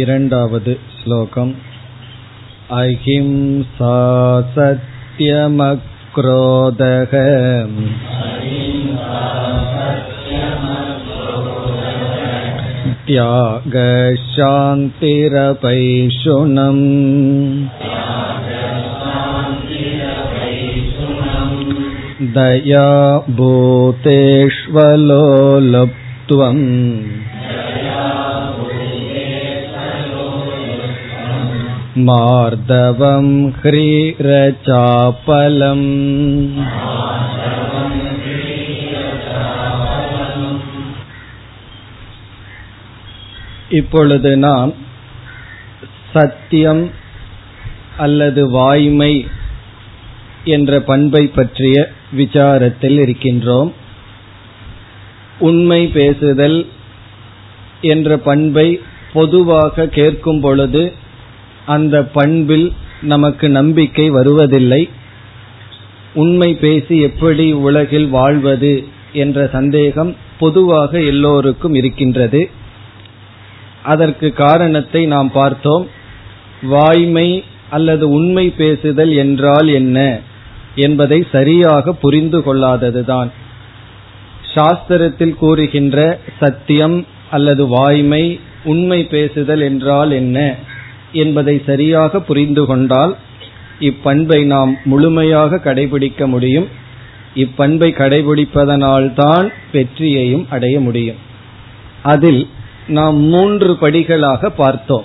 இரண்டாவது श्लोकम् अहिंसा सत्यमक्रोधः त्यागशान्तिरपैशुनम् दया भूतेष्वलोलप्त्वम् मार्दवं ह्रीरचापलम् இப்பொழுது நாம் சத்தியம் அல்லது வாய்மை என்ற பண்பை பற்றிய விசாரத்தில் இருக்கின்றோம் உண்மை பேசுதல் என்ற பண்பை பொதுவாக கேட்கும் பொழுது அந்த பண்பில் நமக்கு நம்பிக்கை வருவதில்லை. உண்மை பேசி எப்படி உலகில் வாழ்வது என்ற சந்தேகம் பொதுவாக எல்லோருக்கும் இருக்கின்றது. அதற்கு காரணத்தை நாம் பார்த்தோம். வாய்மை அல்லது உண்மை பேசுதல் என்றால் என்ன என்பதை சரியாக புரிந்து கொள்ளாததுதான். சாஸ்திரத்தில் கூறுகின்ற சத்தியம் அல்லது வாய்மை உண்மை பேசுதல் என்றால் என்ன என்பதை சரியாக புரிந்து கொண்டால் இப்பண்பை நாம் முழுமையாக கடைபிடிக்க முடியும். இப்பண்பை கடைபிடிப்பதனால்தான் வெற்றியையும் அடைய முடியும். அதில் நாம் மூன்று படிகளாக பார்த்தோம்.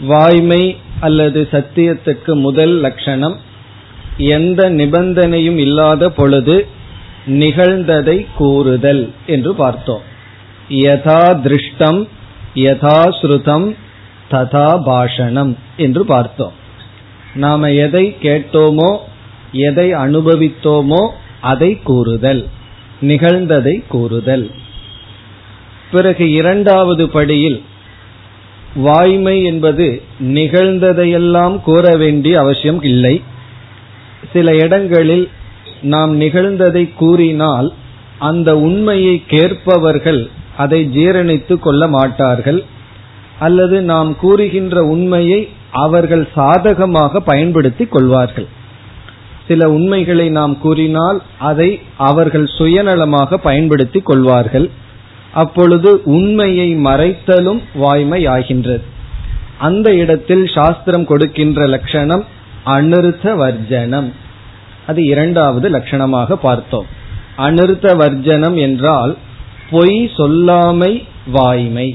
வாய்மை அல்லது சத்தியத்துக்கு முதல் லட்சணம் எந்த நிபந்தனையும் இல்லாத பொழுது நிகழ்ந்ததை கூறுதல் என்று பார்த்தோம். யதா திருஷ்டம் யதா ஸ்ருதம் ததா பாஷணம் என்று பார்த்தோம். நாம எதை கேட்டோமோ எதை அனுபவித்தோமோ அதை கூறுதல் நிகழ்ந்ததை கூறுதல். பிறகு இரண்டாவது படியில் வாய்மை என்பது நிகழ்ந்ததையெல்லாம் கூற வேண்டிய அவசியம் இல்லை. சில இடங்களில் நாம் நிகழ்ந்ததை கூறினால் அந்த உண்மையை கேட்பவர்கள் அதை ஜீரணித்து கொள்ள மாட்டார்கள். அல்லது நாம் கூறுகின்ற உண்மையை அவர்கள் சாதகமாக பயன்படுத்திக் கொள்வார்கள். சில உண்மைகளை நாம் கூறினால் அதை அவர்கள் சுயநலமாக பயன்படுத்திக் கொள்வார்கள். அப்பொழுது உண்மையை மறைத்தலும் வாய்மை ஆகின்றது அந்த இடத்தில் சாஸ்திரம் கொடுக்கின்ற லட்சணம் அனிருத்த வர்ஜனம் அது இரண்டாவது லட்சணமாக பார்த்தோம். அனிருத்த வர்ஜனம் என்றால் பொய் சொல்லாமை வாய்மை.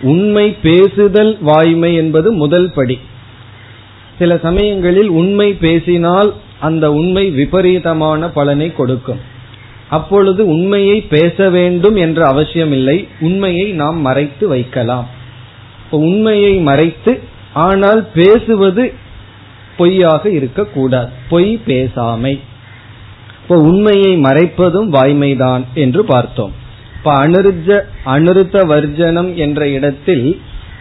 உண்மை பேசுதல் வாய்மை என்பது முதல் படி. சில சமயங்களில் உண்மை பேசினால் அந்த உண்மை விபரீதமான பலனை கொடுக்கும். அப்பொழுது உண்மையை பேச வேண்டும் என்ற அவசியமில்லை. உண்மையை நாம் மறைத்து வைக்கலாம். உண்மையை மறைத்து ஆனால் பேசுவது பொய்யாக இருக்கக்கூடாது. பொய் பேசாமை. இப்போ உண்மையை மறைப்பதும் வாய்மைதான் என்று பார்த்தோம். இப்ப அனுருஜ அனுருத்த வர்ஜனம் என்ற இடத்தில்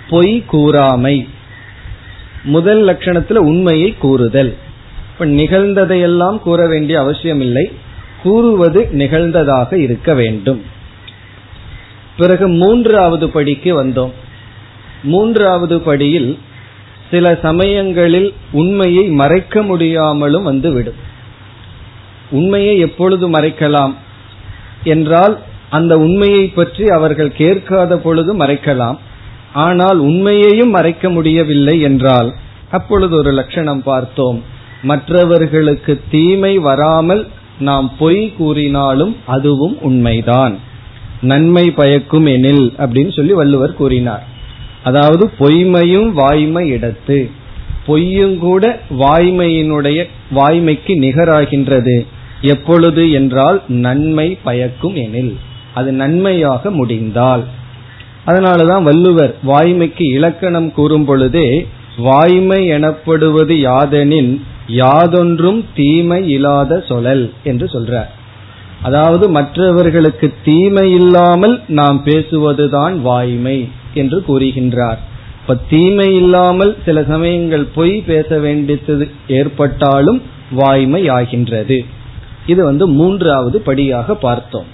பொய் கூறாமை. முதல் லட்சணத்துல உண்மையை கூறுதல். இப்ப நிகழ்ந்ததையெல்லாம் கூற வேண்டிய அவசியம் இல்லை கூறுவது நிகழ்ந்ததாக இருக்க வேண்டும். பிறகு மூன்றாவது படிக்கு வந்தோம். மூன்றாவது படியில் சில சமயங்களில் உண்மையை மறைக்க முடியாமலும் வந்துவிடும். உண்மையை எப்பொழுது மறைக்கலாம்? என்றால் அந்த உண்மையை பற்றி அவர்கள் கேட்காத பொழுது மறைக்கலாம். ஆனால் உண்மையையும் மறைக்க முடியவில்லை என்றால் அப்பொழுது ஒரு லட்சணம் பார்த்தோம். மற்றவர்களுக்கு தீமை வராமல் நாம் பொய் கூறினாலும் அதுவும் உண்மைதான். நன்மை பயக்கும் எனில் அப்படின்னு சொல்லி வள்ளுவர் கூறினார். அதாவது பொய்மையும் வாய்மை இடத்து. பொய்யும் கூட வாய்மையினுடைய வாய்மைக்கு நிகராகின்றது. எப்பொழுது என்றால் நன்மை பயக்கும் எனில். அது நன்மையாக முடிந்தால். அதனாலதான் வள்ளுவர் வாய்மைக்கு இலக்கணம் கூறும் பொழுதே வாய்மை எனப்படுவது யாதெனின் யாதொன்றும் தீமை இல்லாத சொலல் என்று சொல்றார். அதாவது மற்றவர்களுக்கு தீமை இல்லாமல் நாம் பேசுவதுதான் வாய்மை என்று கூறுகின்றார். இப்ப தீமை இல்லாமல் சில சமயங்கள் பொய் பேச வேண்டியது ஏற்பட்டாலும் வாய்மை ஆகின்றது. இது வந்து மூன்றாவது படியாக பார்த்தோம்.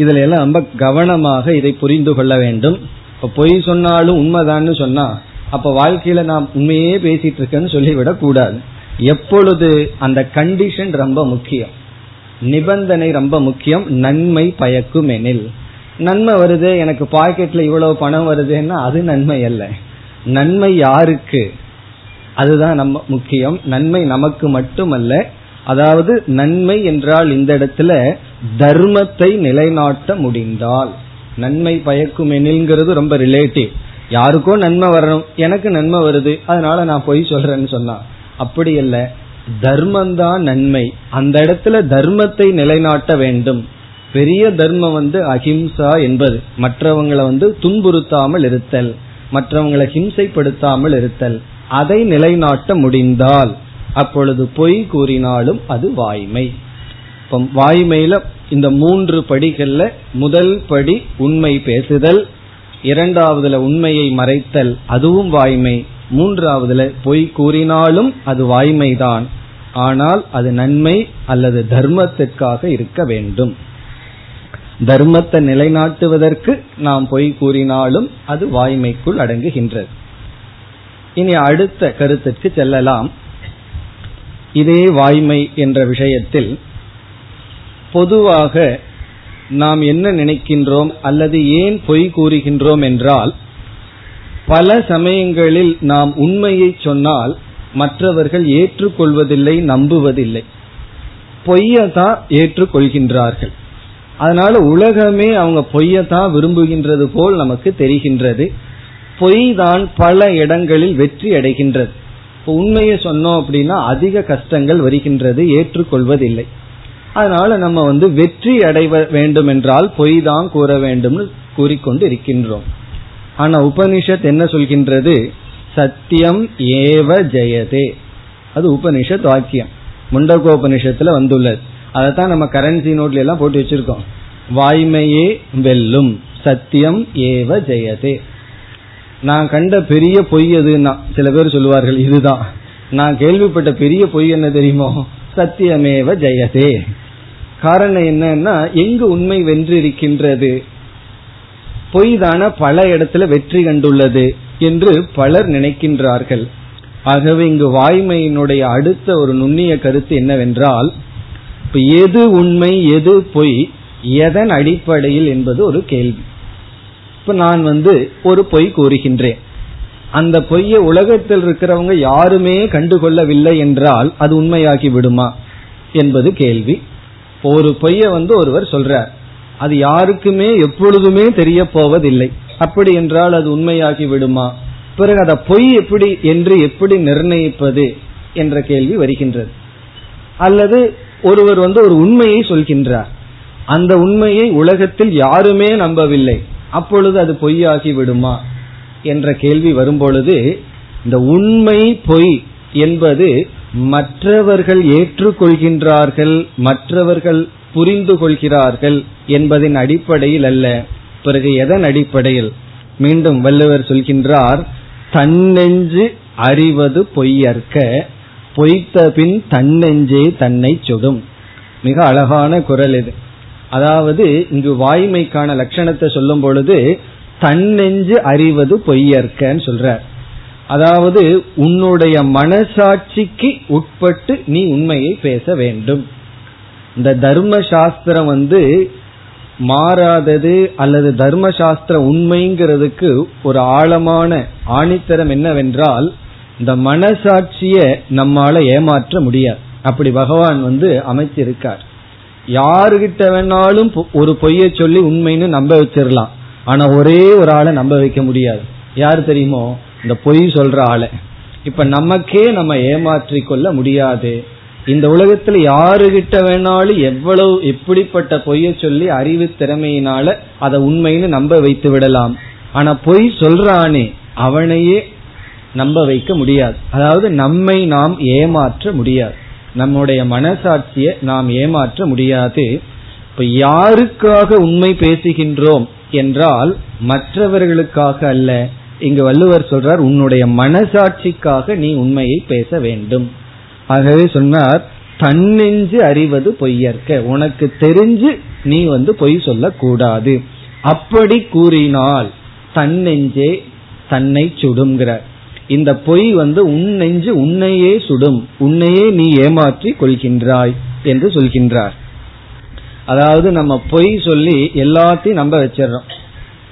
இதுல எல்லாம் ரொம்ப கவனமாக இதை புரிந்து கொள்ள வேண்டும். இப்ப பொய் சொன்னாலும் உண்மைதான்னு சொன்னா அப்ப வாழ்க்கையில நாம் உண்மையே பேசிட்டு இருக்கேன்னு சொல்லிவிடக் கூடாது. எப்பொழுது அந்த கண்டிஷன் ரொம்ப முக்கியம். நிபந்தனை ரொம்ப முக்கியம். நன்மை பயக்கும் எனில். நன்மை வருது எனக்கு பாக்கெட்ல இவ்வளவு பணம் வருதுன்னா அது நன்மை அல்ல. நன்மை யாருக்கு? அதுதான் நம்ம முக்கியம். நன்மை நமக்கு மட்டுமல்ல அதாவது நன்மை என்றால் இந்த இடத்துல தர்மத்தை நிலைநாட்ட முடிந்தால். நன்மை பயக்கும் எனில்ங்கிறது ரொம்ப ரிலேட்டிவ் யாருக்கோ நன்மை வரணும். எனக்கு நன்மை வருது. அதனால நான் பொய் சொல்றேன்னு சொன்னா. அப்படி இல்ல தர்மம் தான் நன்மை. அந்த இடத்துல தர்மத்தை நிலைநாட்ட வேண்டும். பெரிய தர்மம் வந்து அஹிம்சா என்பது. மற்றவங்களை வந்து துன்புறுத்தாமல் இருத்தல். மற்றவங்களை ஹிம்சைப்படுத்தாமல் இருத்தல். அதை நிலைநாட்ட முடிந்தால். அப்பொழுது பொய் கூறினாலும் அது வாய்மை. இப்போ வாய்மையில இந்த மூன்று படிகள்ல முதல் படி உண்மை பேசுதல் இரண்டாவதுல உண்மையை மறைத்தல் அதுவும் வாய்மை. மூன்றாவதுல பொய் கூறினாலும் அது வாய்மைதான். ஆனால் அது நன்மை அல்லது தர்மத்திற்காக இருக்க வேண்டும். தர்மத்தை நிலைநாட்டுவதற்கு நாம் பொய் கூறினாலும் அது வாய்மைக்குள் அடங்குகின்றது. இனி அடுத்த கருத்திற்கு செல்லலாம். இதே வாய்மை என்ற விஷயத்தில் பொதுவாக நாம் என்ன நினைக்கின்றோம் அல்லது ஏன் பொய் கூறுகின்றோம் என்றால் பல சமயங்களில் நாம் உண்மையை சொன்னால் மற்றவர்கள் ஏற்றுக்கொள்வதில்லை நம்புவதில்லை. பொய்யதான் ஏற்றுக்கொள்கின்றார்கள். அதனால உலகமே அவங்க பொய்யத்தான் விரும்புகின்றது போல் நமக்கு தெரிகின்றது. பொய் தான் பல இடங்களில் வெற்றி அடைகின்றது. இப்போ உண்மையை சொன்னோம் அப்படின்னா அதிக கஷ்டங்கள் வருகின்றது ஏற்றுக்கொள்வதில்லை. அதனால நம்ம வந்து வெற்றி அடைவ வேண்டும் என்றால் பொய் தான் கூற வேண்டும்னு கூறிக்கொண்டு இருக்கின்றோம் ஆனா உபனிஷத் என்ன சொல்கின்றது? சத்தியம் ஏவ ஜெயதே. அது உபனிஷத் வாக்கியம். முண்டகோபனிஷத்துல வந்துள்ளது. அதைத்தான் நம்ம கரன்சி நோட்ல எல்லாம் போட்டு வச்சிருக்கோம். வாய்மையே வெல்லும். சத்தியம் ஏவ ஜெயதே. நான் கண்ட பெரிய பொய் எதுன்னா சில பேர் சொல்லுவார்கள் இதுதான். நான் கேள்விப்பட்ட பெரிய பொய் என்ன தெரியுமோ? சத்தியமேவ ஜெயதே. காரணம் என்னன்னா எங்கு உண்மை வென்றிருக்கின்றது? பொய் தான பல இடத்துல வெற்றி கண்டுள்ளது என்று பலர் நினைக்கின்றார்கள். ஆகவே இங்கு வாய்மையினுடைய அடுத்த ஒரு நுண்ணிய கருத்து என்னவென்றால் இப்ப எது உண்மை எது பொய் எதன் அடிப்படையில் என்பது ஒரு கேள்வி. இப்ப நான் வந்து ஒரு பொய் கூறுகின்றேன். அந்த பொய்ய உலகத்தில் இருக்கிறவங்க யாருமே கண்டுகொள்ளவில்லை என்றால் அது உண்மையாகி விடுமா என்பது கேள்வி. ஒரு பொய்ய வந்து ஒருவர் சொல்றார். அது யாருக்குமே எப்பொழுதுமே தெரிய போவதில்லை. அப்படி என்றால் அது உண்மையாகி விடுமா? பிறகு அதை பொய் எப்படி என்று எப்படி நிர்ணயிப்பது என்ற கேள்வி வருகின்றது. அல்லது ஒருவர் வந்து ஒரு உண்மையை சொல்கின்றார். அந்த உண்மையை உலகத்தில் யாருமே நம்பவில்லை. அப்பொழுது அது பொய்யாகி விடுமா? என்ற கேள்வி வரும்பொழுது இந்த உண்மை பொய் என்பது மற்றவர்கள் ஏற்றுக்கொள்கின்றார்கள் மற்றவர்கள் புரிந்து கொள்கிறார்கள் என்பதின் அடிப்படையில் அல்ல. பிறகு எதன் அடிப்படையில்? மீண்டும் வள்ளுவர் சொல்கின்றார் தன்னெஞ்சு அறிவது பொய்யற்க பொய்த்த பின் தன்னெஞ்சே தன்னை சுடும். மிக அழகான குரல் இது. அதாவது இங்கு வாய்மைக்கான லட்சணத்தை சொல்லும் பொழுது தன்னெஞ்சு அறிவது பொய்யற்கன்னு சொல்ற அதாவது உன்னுடைய மனசாட்சிக்கு உட்பட்டு நீ உண்மையை பேச வேண்டும். இந்த தர்ம சாஸ்திரம் வந்து மாறாதது அல்லது தர்ம சாஸ்திர உண்மைங்கிறதுக்கு ஒரு ஆழமான ஆணித்தரம் என்னவென்றால் இந்த மனசாட்சிய நம்மால ஏமாற்ற முடியாது. அப்படி பகவான் வந்து அமைச்சிருக்கார். யாருகிட்ட வேணாலும் ஒரு பொய்ய சொல்லி உண்மைன்னு நம்ப வச்சிடலாம் ஆனா ஒரே ஒரு ஆளை நம்ப வைக்க முடியாது. யார் தெரியுமோ? இந்த பொய் சொல்ற ஆளை. இப்ப நமக்கே நம்ம ஏமாற்றி கொள்ள முடியாது. இந்த உலகத்துல யாருகிட்ட வேணாலும் எவ்வளவு எப்படிப்பட்ட பொய்ய சொல்லி அறிவு திறமையினால அதை உண்மைன்னு நம்ப வைத்து விடலாம். ஆனா பொய் சொல்றானே அவனையே நம்ப வைக்க முடியாது. அதாவது நம்மை நாம் ஏமாற்ற முடியாது. நம்முடைய மனசாட்சியை நாம் ஏமாற்ற முடியாது. இப்ப யாருக்காக உண்மை பேசுகின்றோம்? என்றால் மற்றவர்களுக்காக அல்ல. இங்கு வள்ளுவர் சொல்றார் உன்னுடைய மனசாட்சிக்காக நீ உண்மையை பேச வேண்டும். ஆகவே சொன்னார் தன்னெஞ்சு அறிவது பொய்யற்க உனக்கு தெரிஞ்சு நீ வந்து பொய் சொல்லக்கூடாது. அப்படி கூறினால் தன்னெஞ்சே தன்னை சுடுங்கிற இந்த பொய் வந்து உன் நெஞ்சு உன்னையே சுடும் உன்னையே நீ ஏமாற்றி கொள்கின்றாய் என்று சொல்கின்றார். அதாவது நம்ம பொய் சொல்லி எல்லாத்தையும் நம்ப வச்சிடறோம்.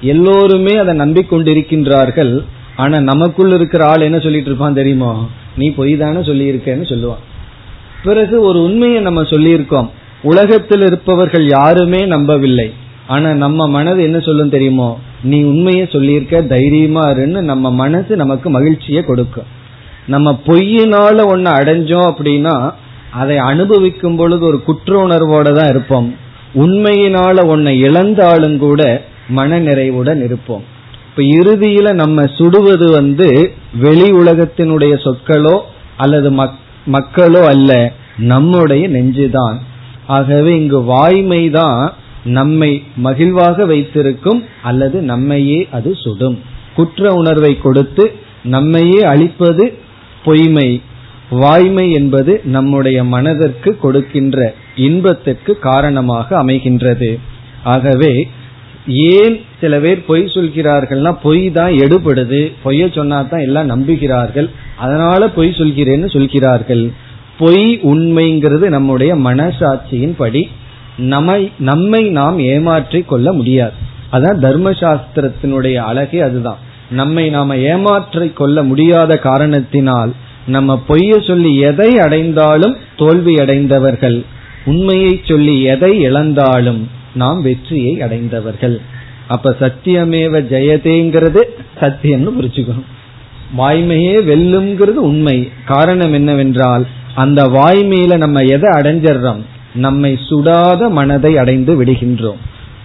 எல்லோருமே அதை நம்பிக்கொண்டிருக்கின்றார்கள். ஆனா நமக்குள்ள இருக்கிற ஆள் என்ன சொல்லிட்டு இருப்பான் தெரியுமோ? நீ பொய் தானே சொல்லியிருக்கேன்னு சொல்லுவான். பிறகு ஒரு உண்மையை நம்ம சொல்லியிருக்கோம். உலகத்தில் இருப்பவர்கள் யாருமே நம்பவில்லை. ஆனா நம்ம மனது என்ன சொல்லும் தெரியுமோ? நீ உண்மையை சொல்லியிருக்க தைரியமா இருன்னு நம்ம மனசு நமக்கு மகிழ்ச்சியை கொடுக்கும். நம்ம பொய்யினால ஒன்னு அடைஞ்சோம் அப்படின்னா அதை அனுபவிக்கும் பொழுது ஒரு குற்ற உணர்வோட தான் இருப்போம். உண்மையினால ஒன்னை இழந்தாலும் கூட மன நிறைவுடன் இருப்போம். இப்ப இறுதியில நம்ம சுடுவது வந்து வெளி உலகத்தினுடைய சொற்களோ அல்லது மக்களோ அல்ல நம்முடைய நெஞ்சுதான். ஆகவே இங்கு வாய்மை தான் நம்மை மகிழ்வாக வைத்திருக்கும் அல்லது நம்மையே அது சுடும். குற்ற உணர்வை கொடுத்து நம்மையே அழிப்பது பொய்மை. வாய்மை என்பது நம்முடைய மனதிற்கு கொடுக்கின்ற இன்பத்திற்கு காரணமாக அமைகின்றது. ஆகவே ஏன் சில பேர் பொய் சொல்கிறார்கள்னா பொய் தான் எடுபடுது. பொய்ய சொன்னா தான் எல்லாம் நம்புகிறார்கள். அதனால பொய் சொல்கிறேன்னு சொல்கிறார்கள். பொய் உண்மைங்கிறது நம்முடைய மனசாட்சியின் படி நம்மை நம்மை நாம் ஏமாற்றி கொள்ள முடியாது. அதான் தர்மசாஸ்திரத்தினுடைய அழகே அதுதான். நம்மை நாம ஏமாற்றிக் கொள்ள முடியாத காரணத்தினால் நம்ம பொய்ய சொல்லி எதை அடைந்தாலும் தோல்வி அடைந்தவர்கள் உண்மையை சொல்லி எதை இழந்தாலும் நாம் வெற்றியை அடைந்தவர்கள். அப்ப சத்தியமேவ ஜெயதேங்கிறது சத்தியம்னு புரிச்சுக்கணும் வாய்மையே வெல்லுங்கிறது உண்மை. காரணம் என்னவென்றால் அந்த வாய்மையில நம்ம எதை அடைஞ்சிடறோம்? நம்மை சுடாத மனதை அடைந்து விடுகின்றோம்.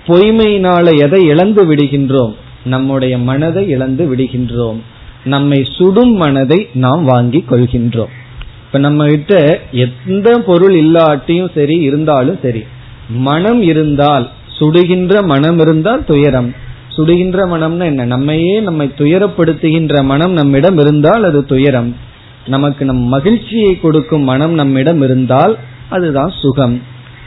பொய்மையினால எதை இழந்து விடுகின்றோம்? நம்முடைய மனதை இழந்து விடுகின்றோம். நம்மை சுடும் மனதை நாம் வாங்கி கொள்கின்றோம். இப்ப நம்ம கிட்ட எந்த பொருள் இல்லாட்டியும் சரி இருந்தாலும் சரி மனம் இருந்தால் சுடுகின்ற மனம் இருந்தால் துயரம். சுடுகின்ற மனம்னா என்ன? நம்மையே நம்மை துயரப்படுத்துகின்ற மனம் நம்மிடம் இருந்தால் அது துயரம். நமக்கு நம் மகிழ்ச்சியை கொடுக்கும் மனம் நம்மிடம் இருந்தால் அதுதான் சுகம்.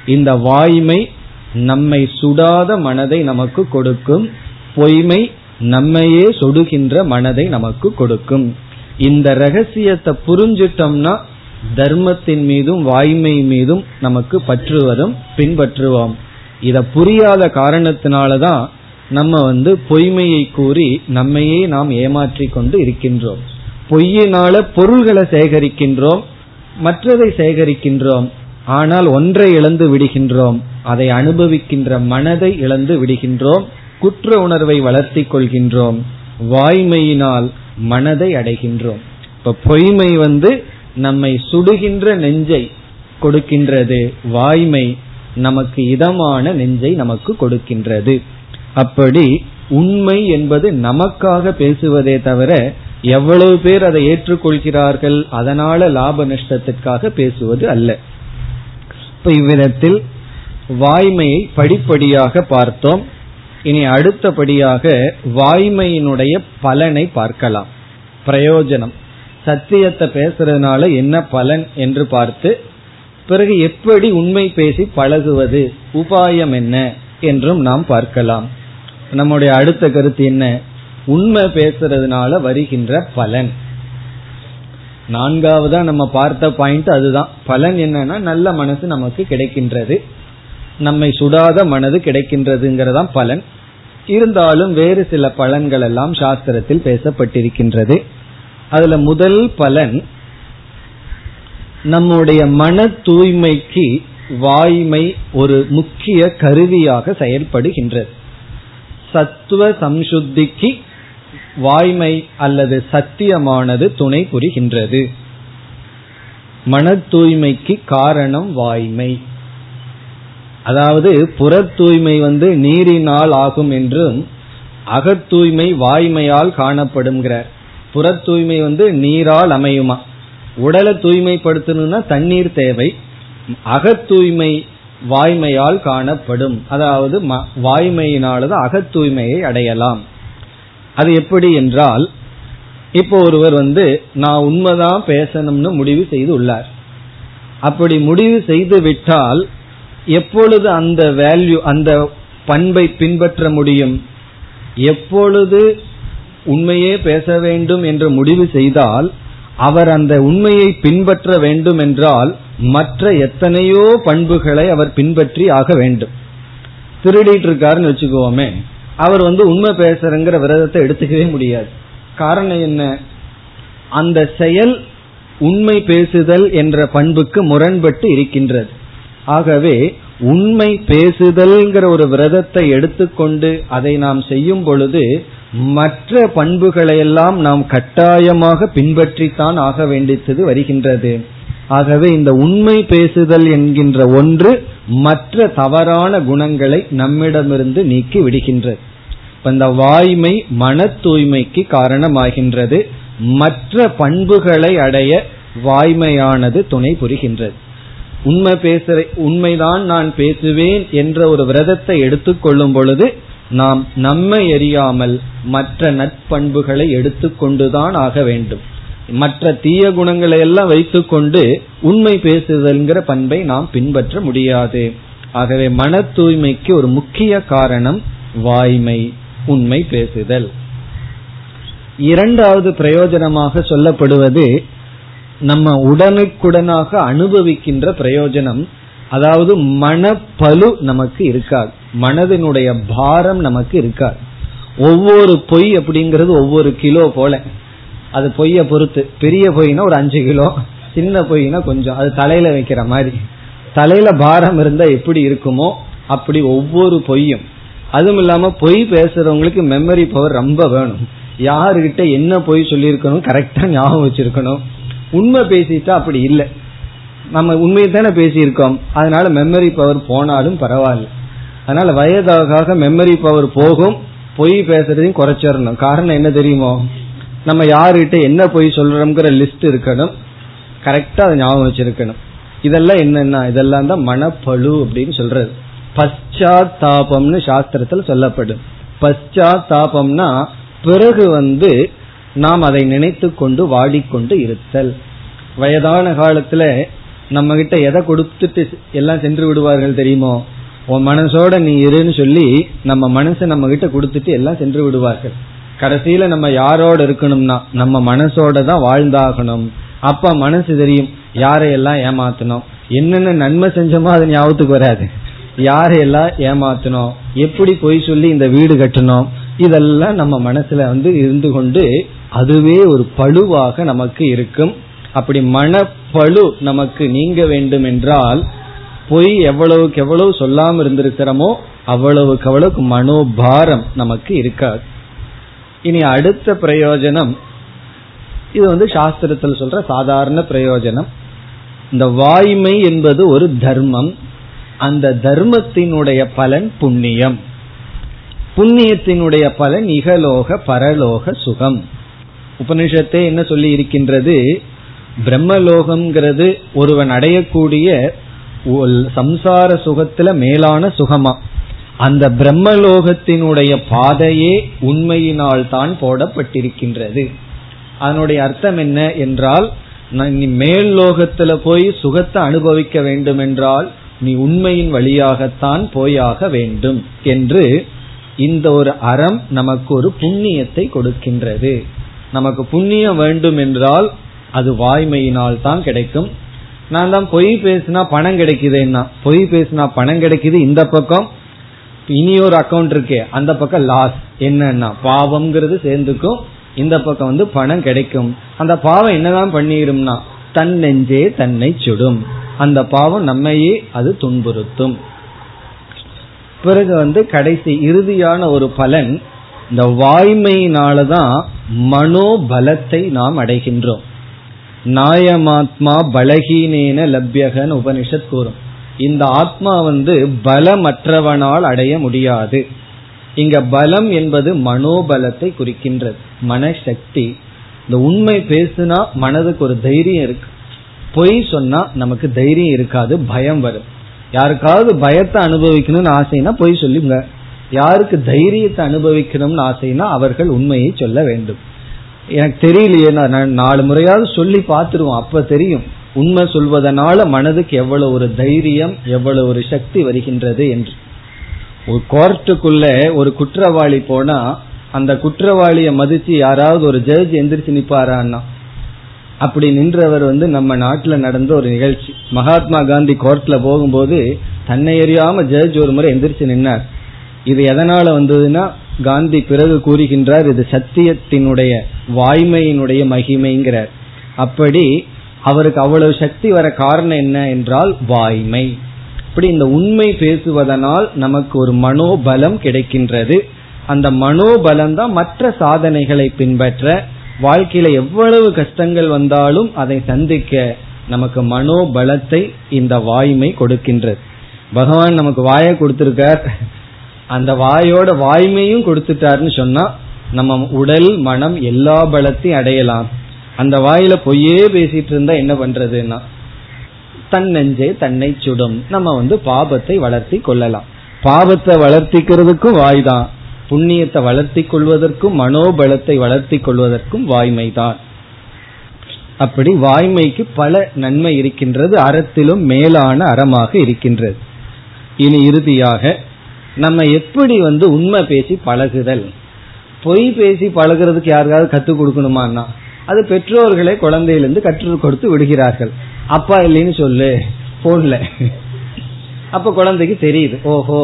இந்த வாய்மை நம்மை சுடாத மனதை நமக்கு கொடுக்கும் பொய்மை நம்மையே சொடுகின்ற மனதை நமக்கு கொடுக்கும். இந்த ரகசியத்தை புரிஞ்சிட்டோம்னா தர்மத்தின் மீதும் வாய்மை மீதும் நமக்கு பற்று வரும் பின்பற்றுவோம். இத புரியாத காரணத்தினாலதான் நம்ம வந்து பொய்மையை கூறி நம்மையே நாம் ஏமாற்றி கொண்டு இருக்கின்றோம். பொய்யினால பொருள்களை சேகரிக்கின்றோம் மற்றதை சேகரிக்கின்றோம். ஆனால் ஒன்றை இழந்து விடுகின்றோம். அதை அனுபவிக்கின்ற மனதை இழந்து விடுகின்றோம். குற்ற உணர்வை வளர்த்தி கொள்கின்றோம். வாய்மையினால் மனதை அடைகின்றோம். இப்ப பொய்மை வந்து நம்மை சுடுகின்ற நெஞ்சை கொடுக்கின்றது. வாய்மை நமக்கு இதமான நெஞ்சை நமக்கு கொடுக்கின்றது. அப்படி உண்மை என்பது நமக்காக பேசுவதே தவிர எவ்வளவு பேர் அதை ஏற்றுக்கொள்கிறார்கள் அதனால லாப நஷ்டத்திற்காக பேசுவது அல்ல. இப்ப இவ்விதத்தில் வாய்மையை படிப்படியாக பார்த்தோம். இனி அடுத்தபடியாக வாய்மையினுடைய பலனை பார்க்கலாம். பிரயோஜனம். சத்தியத்தை பேசுறதுனால என்ன பலன் என்று பார்த்து பிறகு எப்படி உண்மை பேசி பழகுவது உபாயம் என்ன என்றும் நாம் பார்க்கலாம். நம்முடைய அடுத்த கருத்து என்ன? உண்மை பேசுறதுனால வருகின்ற பலன். நான்காவதா நம்ம பார்த்த பாயிண்ட் அதுதான். பலன் என்னன்னா நல்ல மனசு நமக்கு கிடைக்கின்றது. நம்மை சுடாத மனது கிடைக்கின்றதுங்கிறதான் பலன். இருந்தாலும் வேறு சில பலன்கள் எல்லாம் சாஸ்திரத்தில் பேசப்பட்டிருக்கின்றது. அதுல முதல் பலன் நம்முடைய மன தூய்மைக்கு வாய்மை ஒரு முக்கிய கருவியாக செயல்படுகின்றது. சத்துவ சம்சுத்திக்கு வாய்மை அல்லது சத்தியமானது துணை புரிகின்றது. மன தூய்மைக்கு காரணம் வாய்மை. அதாவது புற தூய்மை வந்து நீரினால் ஆகும் என்றும் அகத்தூய்மை வாய்மையால் காணப்படுங்கிறார் புற தூய்மை வந்து நீரால் அமையுமா? உடலை தூய்மைப்படுத்தணும்னா தண்ணீர் தேவை. அகத்தூய்மை வாய்மையால் காணப்படும். அதாவது வாய்மையினாலதான் அகத்தூய்மையை அடையலாம். அது எப்படி என்றால் இப்போ ஒருவர் வந்து நான் உண்மைதான் பேசணும்னு முடிவு செய்து உள்ளார். அப்படி முடிவு செய்து விட்டால் எப்பொழுது அந்த வேல்யூ அந்த பண்பை பின்பற்ற முடியும்? எப்பொழுது உண்மையே பேச வேண்டும் என்று முடிவு செய்தால் அவர் அந்த உண்மையை பின்பற்ற வேண்டும் என்றால் மற்ற எத்தனையோ பண்புகளை அவர் பின்பற்றி ஆக வேண்டும். திருடிட்டு இருக்காருன்னு வச்சுக்கோமே. அவர் வந்து உண்மை பேசுறங்கிற விரதத்தை எடுத்துக்கவே முடியாது. காரணம் என்ன? அந்த செயல் உண்மை பேசுதல் என்ற பண்புக்கு முரண்பட்டு இருக்கின்றது. ஆகவே உண்மை பேசுதல்ங்கிற ஒரு விரதத்தை எடுத்துக்கொண்டு அதை நாம் செய்யும் பொழுது மற்ற பண்புகளையெல்லாம் நாம் கட்டாயமாக பின்பற்றித்தான் ஆக வேண்டியது வருகின்றது. ஆகவே இந்த உண்மை பேசுதல் என்கின்ற ஒன்று மற்ற தவறான குணங்களை நம்மிடமிருந்து நீக்கி விடுகின்றது. இந்த வாய்மை மன தூய்மைக்கு காரணமாகின்றது. மற்ற பண்புகளை அடைய வாய்மையானது துணை புரிகின்றது. உண்மை பேசுற உண்மைதான் நான் பேசுவேன் என்ற ஒரு விரதத்தை எடுத்துக்கொள்ளும் பொழுது நாம் நம்மை எரியாமல் மற்ற நட்பண்புகளை எடுத்துக்கொண்டுதான் ஆக வேண்டும். மற்ற தீய குணங்களை எல்லாம் வைத்துக்கொண்டு உண்மை பேசுதல்ங்கிற பண்பை நாம் பின்பற்ற முடியாது. ஆகவே மன தூய்மைக்கு ஒரு முக்கிய காரணம் வாய்மை உண்மை பேசுதல். இரண்டாவது பிரயோஜனமாக சொல்லப்படுவது நம்ம உடனுக்குடனாக அனுபவிக்கின்ற பிரயோஜனம் அதாவது மனப்பலு நமக்கு இருக்காது. மனதினுடைய பாரம் நமக்கு இருக்காது. ஒவ்வொரு பொய் அப்படிங்கிறது ஒவ்வொரு கிலோ போல. அது பொய்ய பொறுத்து. பெரிய பொய்னா ஒரு அஞ்சு கிலோ சின்ன பொய்னா கொஞ்சம். அது தலையில வைக்கிற மாதிரி. தலையில பாரம் இருந்தா எப்படி இருக்குமோ அப்படி ஒவ்வொரு பொய்யும். அதுவும் இல்லாம பொய் பேசுறவங்களுக்கு மெமரி பவர் ரொம்ப வேணும். யாருகிட்ட என்ன பொய் சொல்லியிருக்கணும் கரெக்டா ஞாபகம் வச்சிருக்கணும். உண்மை பேசிட்டா அப்படி இல்லை. நம்ம உண்மையை தானே பேசியிருக்கோம். அதனால மெமரி பவர் போனாலும் பரவாயில்ல. அதனால வயதாக மெமரி பவர் போகும். பொய் பேசுறதையும் குறைச்சிடணும். காரணம் என்ன தெரியுமோ? நம்ம யாருகிட்ட என்ன பொய் சொல்றோம்ங்கிற லிஸ்ட் இருக்கணும். கரெக்டா அதை ஞாபகம் வச்சிருக்கணும். இதெல்லாம் என்னென்ன இதெல்லாம் தான் மனப்பழு அப்படின்னு சொல்றது. பశ్చాத்தாபம்னு சாஸ்திரத்தில் சொல்லப்படும். பశ్చాத்தாபம்னா பிறகு வந்து நாம் அதை நினைத்து கொண்டு வாடிக்கொண்டு இருத்தல். வயதான காலத்துல நம்ம கிட்ட எதை கொடுத்துட்டு எல்லாம் சென்று விடுவார்கள் தெரியுமோ? உன் மனசோட நீ இருன்னு சொல்லி நம்ம மனசை நம்ம கிட்ட கொடுத்துட்டு எல்லாம் சென்று விடுவார்கள். கடைசியில நம்ம யாரோட இருக்கணும்னா நம்ம மனசோட தான் வாழ்ந்தாகணும். அப்ப மனசு தெரியும் யாரையெல்லாம் ஏமாத்தணும். என்னென்ன நன்மை செஞ்சோமோ அது ஞாபகத்துக்கு வராது. யாரையெல்லாம் ஏமாத்தணும்? எப்படி பொய் சொல்லி இந்த வீடு கட்டணும்? இதெல்லாம் நம்ம மனசுல வந்து இருந்து கொண்டு அதுவே ஒரு பழுவாக நமக்கு இருக்கும். அப்படி மனப்பழு நமக்கு நீங்க வேண்டும் என்றால் பொய் எவ்வளவுக்கு எவ்வளவு சொல்லாம இருந்திருக்கிறோமோ அவ்வளவுக்கு அவ்வளவுக்கு மனோபாரம் நமக்கு இருக்காது. இனி அடுத்த பிரயோஜனம் இது வந்து சாஸ்திரத்தில் சொல்ற சாதாரண பிரயோஜனம். இந்த வாய்மை என்பது ஒரு தர்மம் அந்த தர்மத்தினுடைய பலன் புண்ணியம். புண்ணியத்தினுடைய பலன் இகலோக பரலோக சுகம். உபனிஷத்தே என்ன சொல்லி இருக்கின்றது? பிரம்மலோகம்ங்கிறது ஒருவன் அடையக்கூடிய சம்சார சுகத்துல மேலான சுகமா. அந்த பிரம்மலோகத்தினுடைய பாதையே உண்மையினால் தான் போடப்பட்டிருக்கின்றது. அதனுடைய அர்த்தம் என்ன என்றால் நீ மேல் லோகத்துல போய் சுகத்தை அனுபவிக்க வேண்டும் என்றால் நீ உண்மையின் வழியாகத்தான் போயாக வேண்டும் என்று இந்த ஒரு அறம் நமக்கு ஒரு புண்ணியத்தை கொடுக்கின்றது. நமக்கு புண்ணியம் வேண்டும் என்றால் அது வாய்மையினால் தான் கிடைக்கும். நான் தான் பொய் பேசினா பணம் கிடைக்குதுன்னா பொய் பேசினா பணம் கிடைக்குது இந்த பக்கம். இனி ஒரு அக்கௌண்ட் இருக்கே அந்த பக்கம் லாஸ் என்னன்னா பாவம்ங்கிறது சேர்ந்துக்கும். இந்த பக்கம் வந்து பணம் கிடைக்கும். அந்த பாவம் என்னதான் பண்ணிடும்னா தன் நெஞ்சே தன்னை சுடும். அந்த பாவம் நம்மையே அது துன்புறுத்தும். பிறகு வந்து கடைசி இறுதியான ஒரு பலன் இந்த வாய்மையினாலதான் மனோபலத்தை நாம் அடைகின்றோம். நாயமாத்மா பலகீனேன லப்யகன் உபனிஷத் கூறும். இந்த ஆத்மா வந்து பலமற்றவனால் அடைய முடியாது. இங்க பலம் என்பது மனோபலத்தை குறிக்கின்றது. மனசக்தி. இந்த உண்மை பேசுனா மனதுக்கு ஒரு தைரியம் இருக்கு. பொய் சொன்னா நமக்கு தைரியம் இருக்காது பயம் வரும். யாருக்காவது பயத்தை அனுபவிக்கணும்னு ஆசைன்னா பொய் சொல்லுங்க. யாருக்கு தைரியத்தை அனுபவிக்கணும்னு ஆசைனா அவர்கள் உண்மையை சொல்ல வேண்டும். எனக்கு தெரியலையே நான் நாலு முறையாவது சொல்லி பார்த்துருவோம் அப்ப தெரியும். உண்மை சொல்வதனால மனதுக்கு எவ்வளவு ஒரு தைரியம் எவ்வளவு ஒரு சக்தி வருகின்றது என்று. ஒரு கோர்ட்டுக்குள்ள ஒரு குற்றவாளி போனா அந்த குற்றவாளிய மதிச்சு யாராவது ஒரு ஜட்ஜ் எந்திரிச்சு நிப்பாரான்னா அப்படி நின்றவர் வந்து நம்ம நாட்டில் நடந்த ஒரு நிகழ்ச்சி. மகாத்மா காந்தி கோர்ட்ல போகும்போது தன்னை எறியாம ஜட்ஜ் ஒரு முறை எந்திரிச்சு நின்னார். இது எதனால வந்ததுன்னா காந்தி பிறகு கூறுகின்றார் இது சத்தியத்தினுடைய வாய்மையினுடைய மகிமைங்கிறார். அப்படி அவருக்கு அவ்வளவு சக்தி வர காரணம் என்ன என்றால் வாய்மை. இப்படி இந்த உண்மை பேசுவதனால் நமக்கு ஒரு மனோபலம் கிடைக்கின்றது. அந்த மனோபலம் தான் மற்ற சாதனைகளை பின்பற்ற வாழ்க்கையில எவ்வளவு கஷ்டங்கள் வந்தாலும் அதை சந்திக்க நமக்கு மனோபலத்தை இந்த வாய்மை கொடுக்கின்றது. பகவான் நமக்கு வாயை கொடுத்திருக்கார். அந்த வாயோட வாய்மையும் கொடுத்துட்டாருன்னு சொன்னா நம்ம உடல் மனம் எல்லா பலத்தையும் அடையலாம். அந்த வாயில பொய்யே பேசிட்டு இருந்தா என்ன பண்றதுன்னா தன் நெஞ்சே தன்னை சுடும். நம்ம வந்து பாபத்தை வளர்த்தி கொள்ளலாம். பாபத்தை வளர்த்திக்கிறதுக்கும் வாய் தான் புண்ணியத்தை வளர்த்தி கொள்வதற்கும் மனோபலத்தை வளர்த்தி கொள்வதற்கும் வாய்மை தான் அப்படி வாய்மைக்கு பல நன்மை இருக்கின்றது அறத்திலும் மேலான அறமாக இருக்கின்றது. இனி இறுதியாக நம்ம எப்படி வந்து உண்மை பேசி பழகுதல்? பொய் பேசி பழகிறதுக்கு யாருக்காவது கற்றுக் கொடுக்கணுமான்னா அது பெற்றோர்களே குழந்தையிலிருந்து கற்றுக் கொடுத்து விடுகிறார்கள். அப்பா இல்லைன்னு சொல்லு போன்ல அப்ப குழந்தைக்கு தெரியுது ஓஹோ.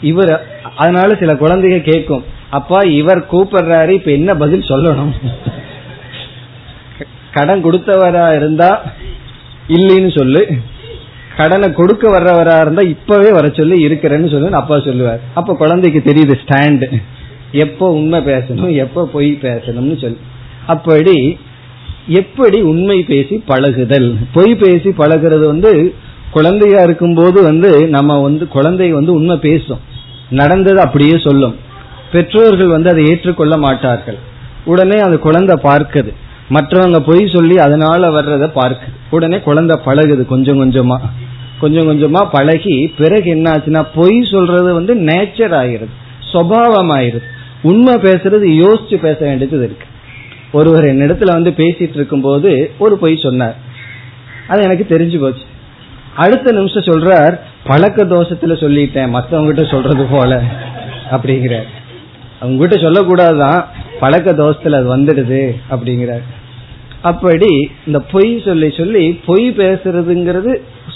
இவர் அதனால சில குழந்தைங்க கேட்கும் அப்பா இவர் கூப்பிடுறாரு இப்ப என்ன பதில் சொல்லணும்? கடன் கொடுத்தவரா இருந்தா இல்லைன்னு சொல்லு. கடனை கொடுக்க வர்றவரா இருந்தா இப்பவே வர சொல்லி இருக்கிறேன்னு சொல்லி அப்பா சொல்லுவார். அப்ப குழந்தைக்கு தெரியுது ஸ்டாண்டு எப்போ உண்மை பேசணும் எப்போ பொய் பேசணும்னு சொல்லி. அப்படி எப்படி உண்மை பேசி பழகுதல்? பொய் பேசி பழகிறது வந்து குழந்தையா இருக்கும்போது வந்து நம்ம வந்து குழந்தை வந்து உண்மை பேசும். நடந்தது அப்படியே சொல்லும். பெற்றோர்கள் வந்து அதை ஏற்றுக்கொள்ள மாட்டார்கள். உடனே அந்த குழந்தை பார்க்குது. மற்றவங்க பொய் சொல்லி அதனால வர்றத பார்க்கு. உடனே குழந்தை பழகுது கொஞ்சம் கொஞ்சமா. கொஞ்சம் கொஞ்சமா பழகி பிறகு என்ன ஆச்சுன்னா பொய் சொல்றது வந்து நேச்சர் ஆயிருது சுவாவம் ஆயிருது உண்மை பேசுறது யோசிச்சு பேச வேண்டியது இருக்கு. ஒருவர் என்னிடத்துல வந்து பேசிட்டு இருக்கும் போது ஒரு பொய் சொன்னார். அது எனக்கு தெரிஞ்சு போச்சு. அடுத்த நிமிஷம் சொல்றார் பழக்க தோஷத்துல சொல்லிட்டேன் மத்தவங்கிட்ட சொல்றது போல அப்படிங்கிறார். அவங்ககிட்ட சொல்லக்கூடாதுதான் பழக்க தோஷத்துல அது வந்துடுது அப்படிங்கிறார். அப்படி இந்த பொய் சொல்லி சொல்லி பொய் பேசுறதுங்கிறது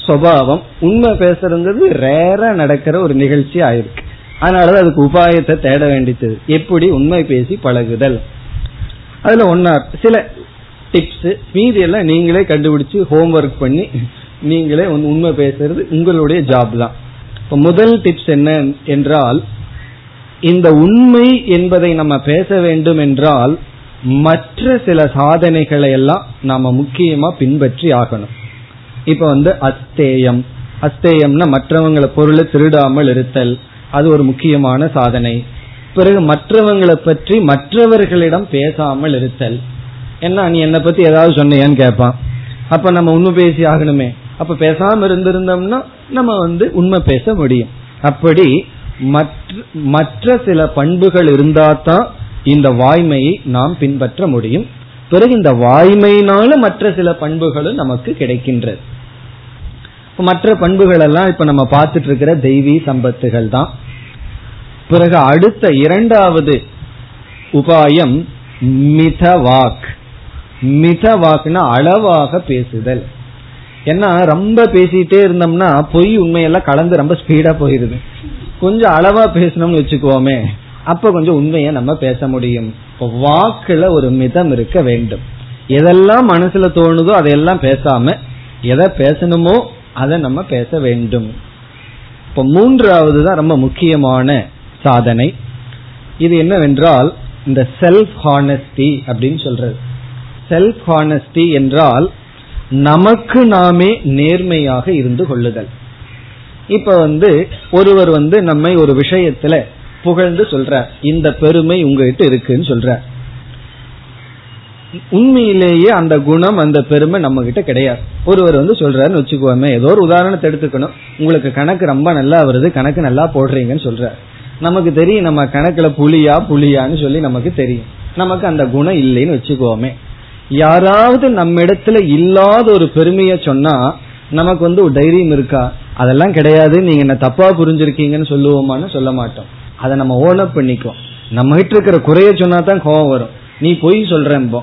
சுவாவம் உண்மை பேசுறதுங்கிறது ரேரா நடக்கிற ஒரு நிகழ்ச்சி ஆயிருக்கு. அதனாலதான் அதுக்கு உபாயத்தை தேட வேண்டியது. எப்படி உண்மை பேசி பழகுதல்? அதுல ஒன்னா சில டிப்ஸ் மீதி எல்லாம் நீங்களே கண்டுபிடிச்சு ஹோம்ஒர்க் பண்ணி நீங்களே உண்மை பேசுறது உங்களுடைய ஜாப் தான். இப்ப முதல் டிப்ஸ் என்ன என்றால் இந்த உண்மை என்பதை நம்ம பேச வேண்டும் என்றால் மற்ற சில சாதனைகளை எல்லாம் நாம முக்கியமா பின்பற்றி ஆகணும். இப்ப வந்து அஸ்தேயம் அஸ்தேயம்னா மற்றவங்களை பொருளை திருடாமல் இருத்தல். அது ஒரு முக்கியமான சாதனை. பிறகு மற்றவங்களை பற்றி மற்றவர்களிடம் பேசாமல் இருத்தல். என்ன நீ என்னை பத்தி ஏதாவது சொன்னியான்னு கேட்பான். அப்ப நம்ம உண்மை பேசி ஆகணுமே. அப்ப பேசாம இருந்திருந்தோம்னா நம்ம வந்து உண்மை பேச முடியும். அப்படி மற்ற மற்ற சில பண்புகள் இருந்தாதான் இந்த வாய்மையை நாம் பின்பற்ற முடியும். பிறகு இந்த வாய்மையினால மற்ற சில பண்புகளும் நமக்கு கிடைக்கின்றது. மற்ற பண்புகள் எல்லாம் இப்ப நம்ம பார்த்துட்டு இருக்கிற தெய்வீ சம்பத்துகள் தான். பிறகு அடுத்த இரண்டாவது உபாயம் மிதவாக். மிதவாக்னா அளவாக பேசுதல். ஏன்னா ரொம்ப பேசிட்டே இருந்தோம்னா பொய் உண்மையெல்லாம் கலந்து ரொம்ப ஸ்பீடா போயிருது. கொஞ்சம் அளவா பேசணும்னு வச்சுக்கோமே. அப்ப கொஞ்சம் உண்மையை நம்ம பேச முடியும். வாக்குல ஒரு மிதம் இருக்க வேண்டும். எதெல்லாம் மனசுல தோணுதோ அதையெல்லாம் பேசாம எதை பேசணுமோ அதை நம்ம பேச வேண்டும். இப்ப மூன்றாவது தான் ரொம்ப முக்கியமான சாதனை. இது என்னவென்றால் இந்த செல்ஃப் ஹானஸ்டி அப்படின்னு சொல்றது. செல்ஃப் ஹானஸ்டி என்றால் நமக்கு நாமே நேர்மையாக இருந்து கொள்ளுதல். இப்ப வந்து ஒருவர் வந்து நம்மை ஒரு விஷயத்துல புகழ்ந்து சொல்ற இந்த பெருமை உங்ககிட்ட இருக்குன்னு சொல்ற. உண்மையிலேயே அந்த குணம் அந்த பெருமை நம்ம கிட்ட கிடையாது. ஒருவர் வந்து சொல்றாருன்னு வச்சுக்கோமே ஏதோ ஒரு உதாரணத்தை எடுத்துக்கணும். உங்களுக்கு கணக்கு ரொம்ப நல்லா வருது கணக்கு நல்லா போடுறீங்கன்னு சொல்ற. நமக்கு தெரியும் நம்ம கணக்குல புளியா புளியான்னு சொல்லி நமக்கு தெரியும். நமக்கு அந்த குணம் இல்லைன்னு வச்சுக்கோமே. யாராவது நம்ம இடத்துல இல்லாத ஒரு பெருமைய சொன்னா நமக்கு வந்து ஒரு தைரியம் இருக்கா? அதெல்லாம் கிடையாது நீங்க என்ன தப்பா புரிஞ்சிருக்கீங்கன்னு சொல்லுவோமான்னு சொல்ல மாட்டோம். அதை நம்ம ஓனப் பண்ணிக்குவோம். நம்ம கிட்ட இருக்கிற குறைய சொன்னா தான் கோபம் வரும். நீ பொய் சொல்றேன்போ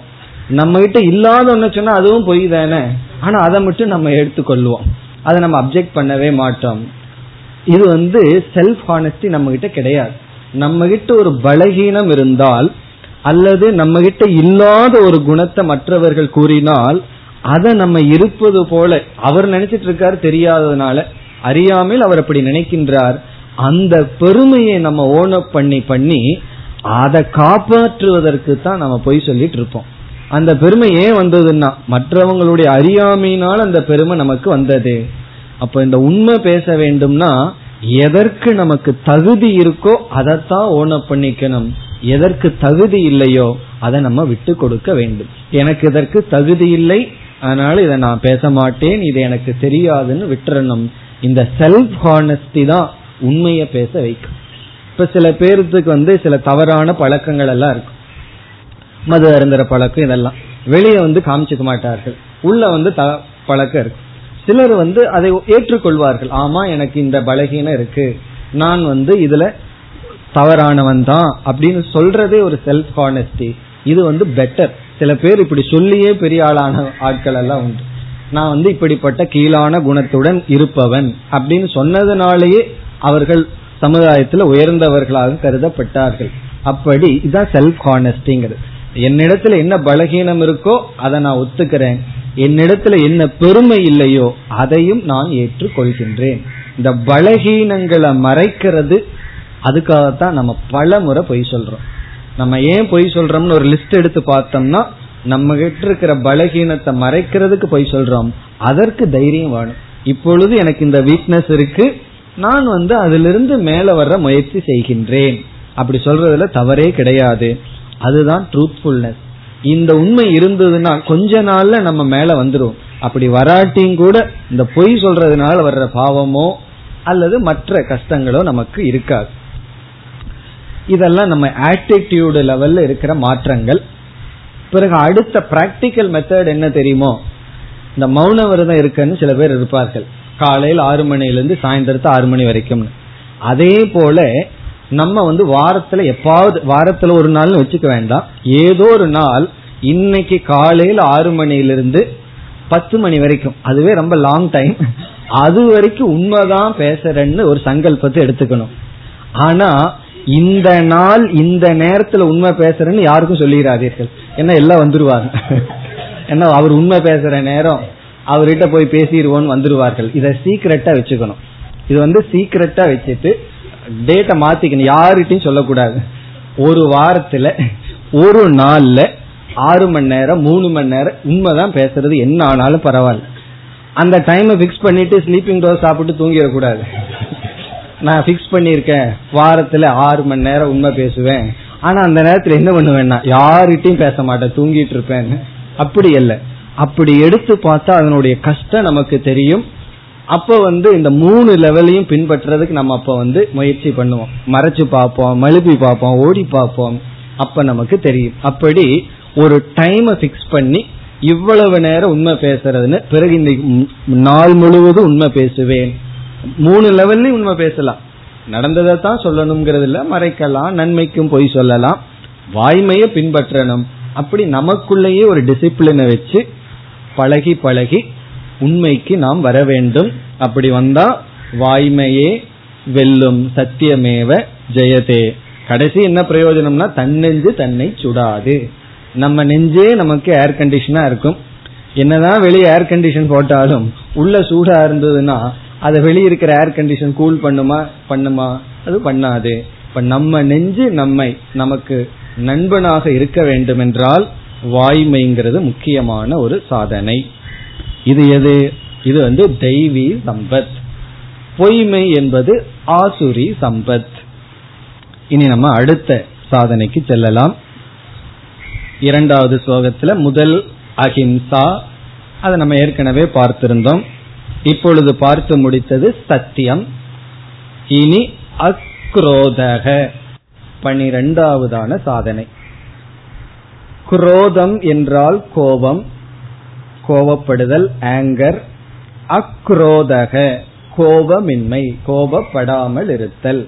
நம்ம கிட்ட இல்லாத ஒண்ணு சொன்னா அதுவும் பொய் தானே? ஆனா அதை மட்டும் நம்ம எடுத்துக்கொள்வோம். அதை நம்ம அப்செக்ட் பண்ணவே மாட்டோம். இது வந்து செல்ஃப் ஹானஸ்டி நம்ம கிட்ட கிடையாது. நம்ம கிட்ட ஒரு பலகீனம் இருந்தால் அல்லது நம்ம கிட்ட இல்லாத ஒரு குணத்தை மற்றவர்கள் கூறினால் அதை நம்ம இருப்பது போல. அவர் நினைச்சிட்டு இருக்காரு தெரியாததுனால. அறியாமல் அவர் அப்படி நினைக்கின்றார். அந்த பெருமையை நம்ம ஓனப் பண்ணி பண்ணி அதை காப்பாற்றுவதற்கு தான் நம்ம பொய் சொல்லிட்டு இருப்போம். அந்த பெருமை ஏன் வந்ததுன்னா மற்றவங்களுடைய அறியாமையினால் அந்த பெருமை நமக்கு வந்தது. அப்ப இந்த உண்மை பேச வேண்டும்னா எதற்கு நமக்கு தகுதி இருக்கோ அதைத்தான் ஓனப் பண்ணிக்கணும். எதற்கு தகுதி இல்லையோ அதை நம்ம விட்டு கொடுக்க வேண்டும். எனக்கு இதற்கு தகுதி இல்லை அதனால இதை நான் பேச மாட்டேன் இது எனக்கு தெரியாதுன்னு விட்டுறணும். இந்த செல்ஃப் ஹானஸ்டி தான் உண்மையை பேச வைக்கும். இப்ப சில பேர்த்துக்கு வந்து சில தவறான பழக்கங்கள் எல்லாம் இருக்கும். மது அருந்துற பழக்கம் இதெல்லாம். வெளியே வந்து காமிச்சுக்க மாட்டார்கள். உள்ள வந்து த பழக்கம் இருக்கு. சிலர் வந்து அதை ஏற்றுக்கொள்வார்கள். ஆமா எனக்கு இந்த பலகீனம் இருக்கு. நான் வந்து இதுல தவறானவன் தான் அப்படின்னு சொல்றதே ஒரு செல்ஃப் ஹானஸ்டி இது வந்து பெட்டர் சில பேர் இப்படி சொல்லியே பெரிய ஆளான ஆட்கள் எல்லாம் உண்டு. நான் வந்து இப்படிப்பட்ட கீழான குணத்துடன் இருப்பவன் அப்படின்னு சொன்னதுனாலேயே அவர்கள் சமுதாயத்தில் உயர்ந்தவர்களாக கருதப்பட்டார்கள். அப்படி இதான் செல்ஃப் ஹானஸ்டிங்கிறது என்னிடத்துல என்ன பலகீனம் இருக்கோ அதை நான் ஒத்துக்கிறேன். என்னிடத்துல என்ன பெருமை இல்லையோ அதையும் நான் ஏற்றுக்கொள்கின்றேன். இந்த பலகீனங்களை மறைக்கிறது அதுக்காகத்தான் நம்ம பல முறை பொய் சொல்றோம். நம்ம ஏன் பொய் சொல்றோம்னு ஒரு லிஸ்ட் எடுத்து பார்த்தோம்னா நம்ம கிட்ட இருக்கிற பலகீனத்தை மறைக்கிறதுக்கு பொய் சொல்றோம். அதற்கு தைரியம் வேணும். இப்பொழுது எனக்கு இந்த வீக்னஸ் இருக்கு. நான் வந்து அதிலிருந்து மேல வர்ற முயற்சி செய்கின்றேன். அப்படி சொல்றதுல தவறே கிடையாது. அதுதான் ட்ரூத்ஃபுல்னஸ் இந்த உண்மை இருந்ததுன்னா கொஞ்ச நாள்ல நம்ம மேல வந்துடும் அப்படி வராட்டியும் கூட இந்த பொய் சொல்றதுனால வர்ற பாவமோ அல்லது மற்ற கஷ்டங்களோ நமக்கு இருக்காது. இதெல்லாம் நம்ம ஆட்டிடியூடு லெவல்ல இருக்கிற மாற்றங்கள். பிறகு அடுத்த பிராக்டிக்கல் மெத்தட் என்ன தெரியுமோ? இந்த மௌன விரதம் இருக்குன்னு சில பேர் இருப்பார்கள். காலையில் ஆறு மணிலிருந்து சாயந்தரத்து ஆறு மணி வரைக்கும் அதே போல நம்ம வந்து வாரத்துல எப்பாவது வாரத்துல ஒரு நாள்னு வச்சுக்க வேண்டாம். ஏதோ ஒரு நாள் இன்னைக்கு காலையில் ஆறு மணிலிருந்து பத்து மணி வரைக்கும். அதுவே ரொம்ப லாங் டைம் அது வரைக்கும் உண்மைதான் பேசுறேன்னு ஒரு சங்கல்பத்தை எடுத்துக்கணும். ஆனா இந்த நாள் இந்த நேரத்துல உண்மை பேசுறேன்னு யாருக்கும் சொல்லிடாதீர்கள் ஏன்னா எல்லாம் வந்துருவாங்க. ஏன்னா அவர் உண்மை பேசுற நேரம். அவர்கிட்ட போய் பேசிடுவோன்னு வந்துருவார்கள். இதை சீக்கிரட்டா வச்சுக்கணும். இது வந்து சீக்கிரட்டா வச்சுட்டு டேட்டை மாத்திக்கணும். யாருகிட்டையும் சொல்லக்கூடாது. ஒரு வாரத்துல ஒரு நாள்ல ஆறு மணி நேரம் மூணு மணி நேரம் உண்மைதான் பேசுறது. என்ன ஆனாலும் பரவாயில்ல. அந்த டைமை ஃபிக்ஸ் பண்ணிட்டு ஸ்லீப்பிங் டோஸ் சாப்பிட்டு தூங்கிடக்கூடாது. நான் ஃபிக்ஸ் பண்ணியிருக்கேன். வாரத்துல ஆறு மணி நேரம் உண்மை பேசுவேன். ஆனா அந்த நேரத்துல என்ன பண்ணுவேன்னா யாருகிட்டையும் பேச மாட்டேன். தூங்கிட்டு இருப்பேன் அப்படி இல்லை. அப்படி எடுத்து பார்த்தா அதனுடைய கஷ்டம் நமக்கு தெரியும். அப்ப வந்து இந்த மூணு லெவலையும் பின்பற்றுறதுக்கு நம்ம அப்ப வந்து முயற்சி பண்ணுவோம். மறைச்சு பார்ப்போம் மழுப்பி பார்ப்போம் ஓடி பார்ப்போம். அப்ப நமக்கு தெரியும். அப்படி ஒரு டைமை பிக்ஸ் பண்ணி இவ்வளவு நேரம் உண்மை பேசுறதுன்னு பிறகு இந்த நாள் முழுவதும் உண்மை பேசுவேன். மூணு லெவல்லையும் உண்மை பேசலாம். நடந்ததை தான் சொல்லணுங்கிறது இல்ல மறைக்கலாம் நன்மைக்கும் பொய் சொல்லலாம். வாய்மையை பின்பற்றணும். அப்படி நமக்குள்ளேயே ஒரு டிசிப்ளினை வச்சு பழகி பழகி உண்மைக்கு நாம் வர வேண்டும். அப்படி வந்தா வாய்மையே வெல்லும் சத்தியமேவ ஜெயதே. கடைசி என்ன பிரயோஜனம்னா தன்னெஞ்சு தன்னை சுடாது. நம்ம நெஞ்சே நமக்கு ஏர் கண்டிஷனா இருக்கும். என்னதான் வெளியே ஏர் கண்டிஷன் போட்டாலும் உள்ள சூடா இருந்ததுன்னா அதை வெளியே இருக்கிற ஏர் கண்டிஷன் கூல் பண்ணுமா? பண்ணுமா? அது பண்ணாது. இப்ப நம்ம நெஞ்சு நம்மை நமக்கு நண்பனாக இருக்க வேண்டும் என்றால் வாய்மைங்கிறது முக்கியமான ஒரு சாதனை. இது எது? இது வந்து தெய்வீ சம்பத். பொய்மை என்பது ஆசுரி சம்பத். இனி நம்ம அடுத்த சாதனைக்கு செல்லலாம். இரண்டாவது ஸ்லோகத்துல முதல் அஹிம்சா. அதை நம்ம ஏற்கனவே பார்த்திருந்தோம். இப்பொழுது பார்த்து முடித்தது சத்தியம். இனி அக்ரோதக. பனிரெண்டாவதான சாதனை. குரோதம் என்றால் கோபம் கோபப்படுதல் ஆங்கர் அக்ரோதக கோபமின்மை கோபப்படாமல் இருத்தல்.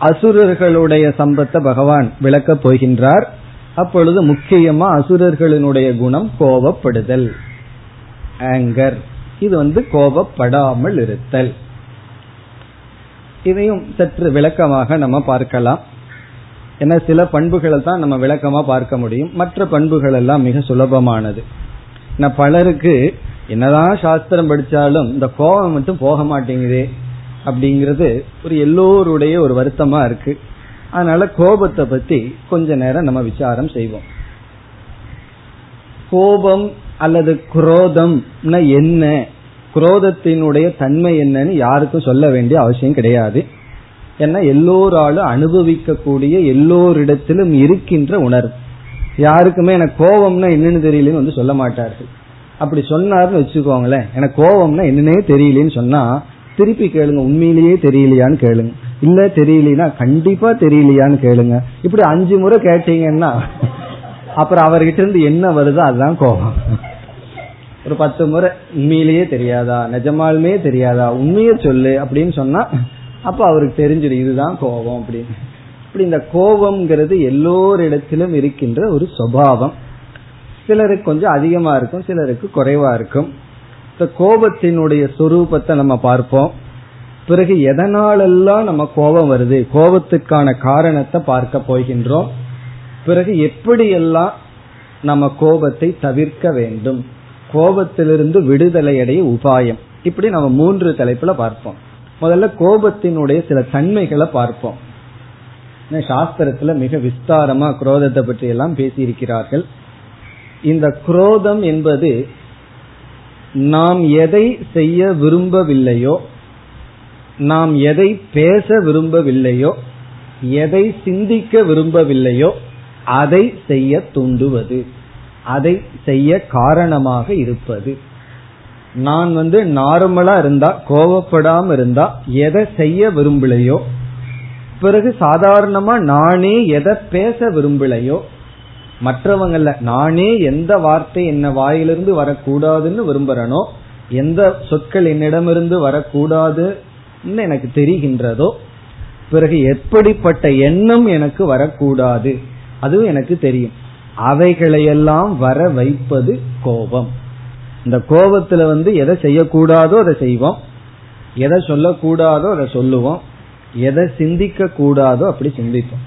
அசுரர்களுடைய சம்பத்தை பகவான் விளக்கப் போகின்றார். அப்பொழுது முக்கியமா அசுரர்களினுடைய குணம் கோபப்படுதல். ஆங்கர் இது வந்து கோபப்படாமல் இருத்தல். இதையும் சற்று விளக்கமாக நம்ம பார்க்கலாம். ஏன்னா சில பண்புகளை தான் நம்ம விளக்கமா பார்க்க முடியும். மற்ற பண்புகள் எல்லாம் மிக சுலபமானது. பலருக்கு என்னதான் சாஸ்திரம் படிச்சாலும் இந்த கோபம் மட்டும் போக மாட்டேங்குதே அப்படிங்கிறது ஒரு எல்லோருடைய ஒரு வருத்தமா இருக்கு. அதனால கோபத்தை பத்தி கொஞ்ச நேரம் நம்ம விசாரம் செய்வோம். கோபம் அல்லது குரோதம் என்ன? குரோதத்தினுடைய தன்மை என்னன்னு யாருக்கும் சொல்ல வேண்டிய அவசியம் கிடையாது. ஏன்னா எல்லோராலும் அனுபவிக்கக்கூடிய எல்லோரிடத்திலும் இருக்கின்ற உணர்வு. யாருக்குமே எனக்கு கோபம்னா என்னன்னு தெரியலன்னு வந்து சொல்ல மாட்டார்கள். அப்படி சொன்னார்னு வச்சுக்கோங்களேன். எனக்கு கோபம்னா என்னன்னே தெரியலன்னு சொன்னா திருப்பி கேளுங்க. உண்மையிலேயே தெரியலையான்னு கேளுங்க. இல்ல தெரியலனா கண்டிப்பா தெரியலையான்னு கேளுங்க. இப்படி அஞ்சு முறை கேட்டீங்கன்னா அப்புறம் அவர்கிட்ட இருந்து என்ன வருதோ அதுதான் கோபம். ஒரு பத்து முறை உண்மையிலேயே தெரியாதா? நிஜமாலுமே தெரியாதா? உண்மையை சொல்லு அப்படின்னு சொன்னா அப்ப அவருக்கு தெரிஞ்சிடும் இதுதான் கோபம் அப்படின்னு. இப்படி இந்த கோபம்ங்கிறது எல்லோரிடத்திலும் இருக்கின்ற ஒரு சுவாவம் சிலருக்கு கொஞ்சம் அதிகமா இருக்கும் சிலருக்கு குறைவா இருக்கும். இந்த கோபத்தினுடைய சொரூபத்தை நம்ம பார்ப்போம். பிறகு எதனாலெல்லாம் நம்ம கோபம் வருது? கோபத்துக்கான காரணத்தை பார்க்க போகின்றோம். பிறகு எப்படியெல்லாம் நம்ம கோபத்தை தவிர்க்க வேண்டும்? கோபத்திலிருந்து விடுதலை அடைய உபாயம். இப்படி நம்ம மூன்று தலைப்புல பார்ப்போம். முதல்ல கோபத்தினுடைய சில தன்மைகளை பார்ப்போம். சாஸ்திரத்துல மிக விஸ்தாரமா குரோதத்தை பற்றி எல்லாம் பேசியிருக்கிறார்கள். இந்த குரோதம் என்பது நாம் எதை செய்ய விரும்பவில்லையோ நாம் எதை பேச விரும்பவில்லையோ எதை சிந்திக்க விரும்பவில்லையோ அதை செய்ய தூண்டுவது. அதை செய்ய காரணமாக இருப்பது. நான் வந்து நார்மலா இருந்தா கோவப்படாம இருந்தா எதை செய்ய விரும்பலையோ பிறகு சாதாரணமா நானே எதை பேச விரும்பலையோ மற்றவங்கள நானே எந்த வார்த்தை என்ன வாயிலிருந்து வரக்கூடாதுன்னு விரும்புறனோ எந்த சொற்கள் என்னிடமிருந்து வரக்கூடாதுன்னு எனக்கு தெரிகின்றதோ பிறகு எப்படிப்பட்ட எண்ணம் எனக்கு வரக்கூடாது அதுவும் எனக்கு தெரியும். அவைகளையெல்லாம் வர வைப்பது கோபம். இந்த கோபத்துல வந்து எதை செய்யக்கூடாதோ அதை செய்வோம். எதை சொல்லக்கூடாதோ அதை சொல்லுவோம். எதை சிந்திக்க கூடாதோ அப்படி சிந்திப்போம்.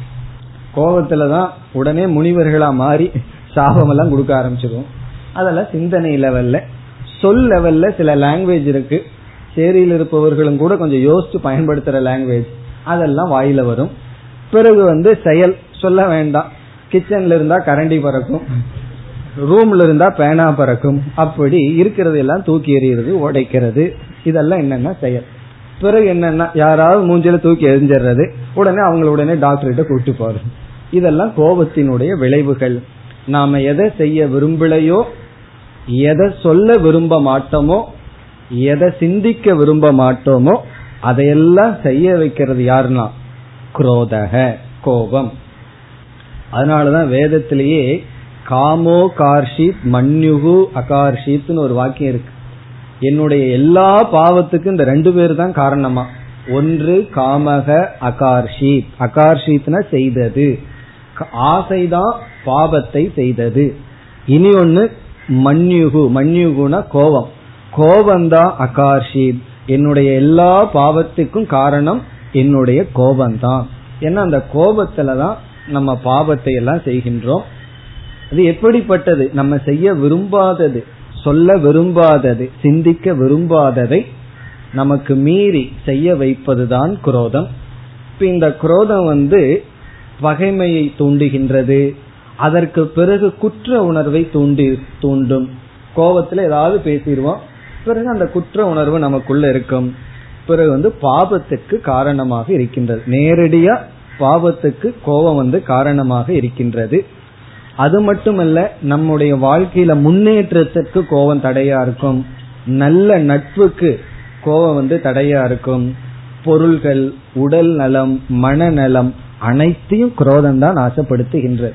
கோபத்துலதான் உடனே முனிவர்களா மாறி சாபம் எல்லாம் கொடுக்க ஆரம்பிச்சிருவோம். அதெல்லாம் சிந்தனை லெவல்ல சொல் லெவல்ல சில லாங்குவேஜ் இருக்கு. சேரியில் இருப்பவர்களும் கூட கொஞ்சம் யோசிச்சு பயன்படுத்துற லாங்குவேஜ் அதெல்லாம் வாயில வரும். பிறகு வந்து செயல் சொல்ல வேண்டாம். கிச்சன்ல இருந்தா கரண்டி பறக்கும். ரூம்ல இருந்தா பேனா பறக்கும். அப்படி இருக்கிறது எல்லாம் தூக்கி எறிகிறது உடைக்கிறது. இதெல்லாம் என்னென்ன செயல்? பிறகு என்னன்னா? யாராவது மூஞ்சில தூக்கி எரிஞ்சிடுறது உடனே அவங்கள உடனே டாக்டர்கிட்ட கூப்பிட்டு போறது. இதெல்லாம் கோபத்தினுடைய விளைவுகள். நாம எதை செய்ய விரும்பலையோ எதை சொல்ல விரும்ப மாட்டோமோ எதை சிந்திக்க விரும்ப மாட்டோமோ அதையெல்லாம் செய்ய வைக்கிறது யாருன்னா? குரோதக கோபம். அதனாலதான் வேதத்திலேயே காமோ கார்ஷித் மன்யுகு அகார்ஷித்னு ஒரு வாக்கியம் இருக்கு. என்னுடைய எல்லா பாவத்துக்கும் இந்த ரெண்டு பேர் தான் காரணமா. ஒன்று காமக அகார்ஷித். அகார்ஷித்னா செய்தது. ஆசைதான் பாவத்தை செய்தது. இனி ஒன்னு மன்யுகு. மன்யுகுனா கோபம். கோபந்தான் அகார்ஷித். என்னுடைய எல்லா பாவத்துக்கும் காரணம் என்னுடைய கோபந்தான். ஏன்னா அந்த கோபத்துலதான் நம்ம பாவத்தை எல்லாம் செய்கின்றோம். அது எப்படிப்பட்டது? நம்ம செய்ய விரும்பாதது சொல்ல விரும்பாதது சிந்திக்க விரும்பாததை நமக்கு மீறி செய்ய வைப்பதுதான் குரோதம். இப்ப இந்த குரோதம் வந்து பகைமையை தூண்டுகின்றது. அதற்கு பிறகு குற்ற உணர்வை தூண்டி தூண்டும். கோபத்துல ஏதாவது பேசிடுவோம். பிறகு அந்த குற்ற உணர்வு நமக்குள்ள இருக்கும். பிறகு வந்து பாபத்துக்கு காரணமாக இருக்கின்றது. நேரடியா பாவத்துக்கு கோபம் வந்து காரணமாக இருக்கின்றது. அது மட்டுமல்ல நம்முடைய வாழ்க்கையில முன்னேற்றத்திற்கு கோபம் தடையா இருக்கும். நல்ல நட்புக்கு கோபம் வந்து தடையா இருக்கும். பொருள்கள் உடல் நலம் மனநலம் அனைத்தையும் குரோதம் தான் ஆசைப்படுத்துகின்றது.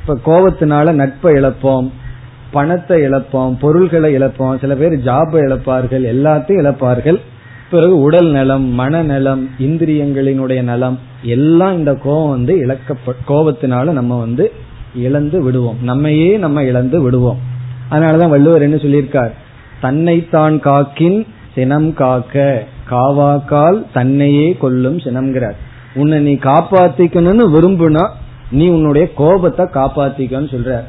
இப்ப கோபத்தினால நட்பை இழப்போம் பணத்தை இழப்போம் பொருள்களை இழப்போம் சில பேர் ஜாபை இழப்பார்கள் எல்லாத்தையும் இழப்பார்கள். பிறகு உடல் நலம் மனநலம் இந்திரியங்களினுடைய நலம் எல்லாம் இந்த கோபம் வந்து இழக்க கோபத்தினால நம்ம வந்து இழந்து விடுவோம். நம்மையே நம்ம இழந்து விடுவோம். அதனாலதான் வள்ளுவர் என்ன சொல்லியிருக்கார்? தன்னைத்தான் காக்கின் சினம் காக்க காவாக்கால் தன்னையே கொல்லும் சினம்ங்கிறார். உன்னை நீ காப்பாத்திக்கணும்னு விரும்புனா நீ உன்னுடைய கோபத்தை காப்பாத்திக்கன்னு சொல்ற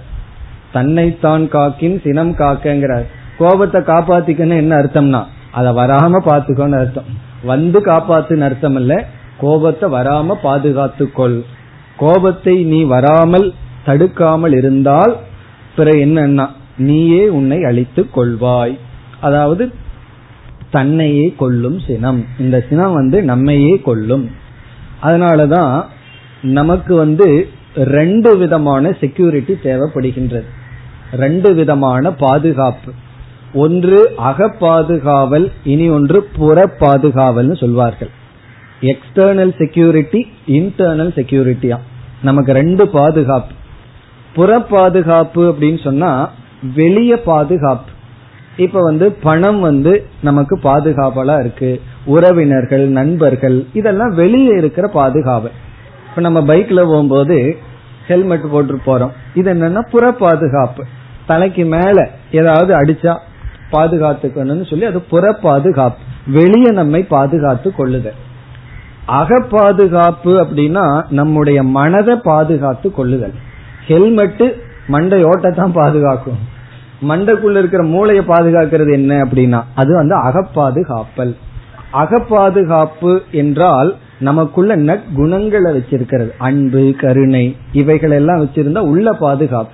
தன்னைத்தான் காக்கின் சினம் காக்கங்கிறார். கோபத்தை காப்பாத்திக்கன்னு என்ன அர்த்தம்னா அதை வராம பாத்துக்கோன்னு அர்த்தம். வந்து காப்பாத்துன்னு அர்த்தம் இல்ல கோபத்தை வராம பாதுகாத்துக்கொள். கோபத்தை நீ வராமல் தடுக்காமல் இருந்தால் பிறகு என்னன்னா நீயே உன்னை அழித்துக் கொள்வாய். அதாவது தன்னையே கொல்லும் சினம். இந்த சினம் வந்து நம்மையே கொல்லும். அதனாலதான் நமக்கு வந்து ரெண்டு விதமான செக்யூரிட்டி தேவைப்படுகின்றது. ரெண்டு விதமான பாதுகாப்பு. ஒன்று அகப்பாதுகாவல் இனி ஒன்று புற பாதுகாவல்னு சொல்வார்கள். எக்ஸ்டர்னல் செக்யூரிட்டி இன்டர்னல் செக்யூரிட்டியா நமக்கு ரெண்டு பாதுகாப்பு. புற பாதுகாப்பு அப்படின்னு சொன்னா வெளிய பாதுகாப்பு. இப்ப வந்து பணம் வந்து நமக்கு பாதுகாப்பலா இருக்கு. உறவினர்கள் நண்பர்கள் இதெல்லாம் வெளியே இருக்கிற பாதுகாப்பு. இப்ப நம்ம பைக்ல போகும்போது ஹெல்மெட் போட்டு போறோம். இது என்னன்னா புற பாதுகாப்பு தலைக்கு மேல ஏதாவது அடிச்சா பாதுகாத்துக்கணும்னு சொல்லி அது புற பாதுகாப்பு வெளியே நம்மை பாதுகாத்து கொள்ளுதல் அக பாதுகாப்பு அப்படின்னா நம்முடைய மனதை பாதுகாத்து கொள்ளுதல். ஹெல்மெட்டு மண்டை ஓட்டத்தான் பாதுகாக்கும். மண்டைக்குள்ள இருக்கிற மூளையை பாதுகாக்கிறது என்ன அப்படின்னா அது வந்து அகப்பாதுகாப்பல். அகப்பாதுகாப்பு என்றால் நமக்குள்ள நற்குணங்களை வச்சிருக்கிறது. அன்பு கருணை இவைகள் எல்லாம் வச்சிருந்தா உள்ள பாதுகாப்பு.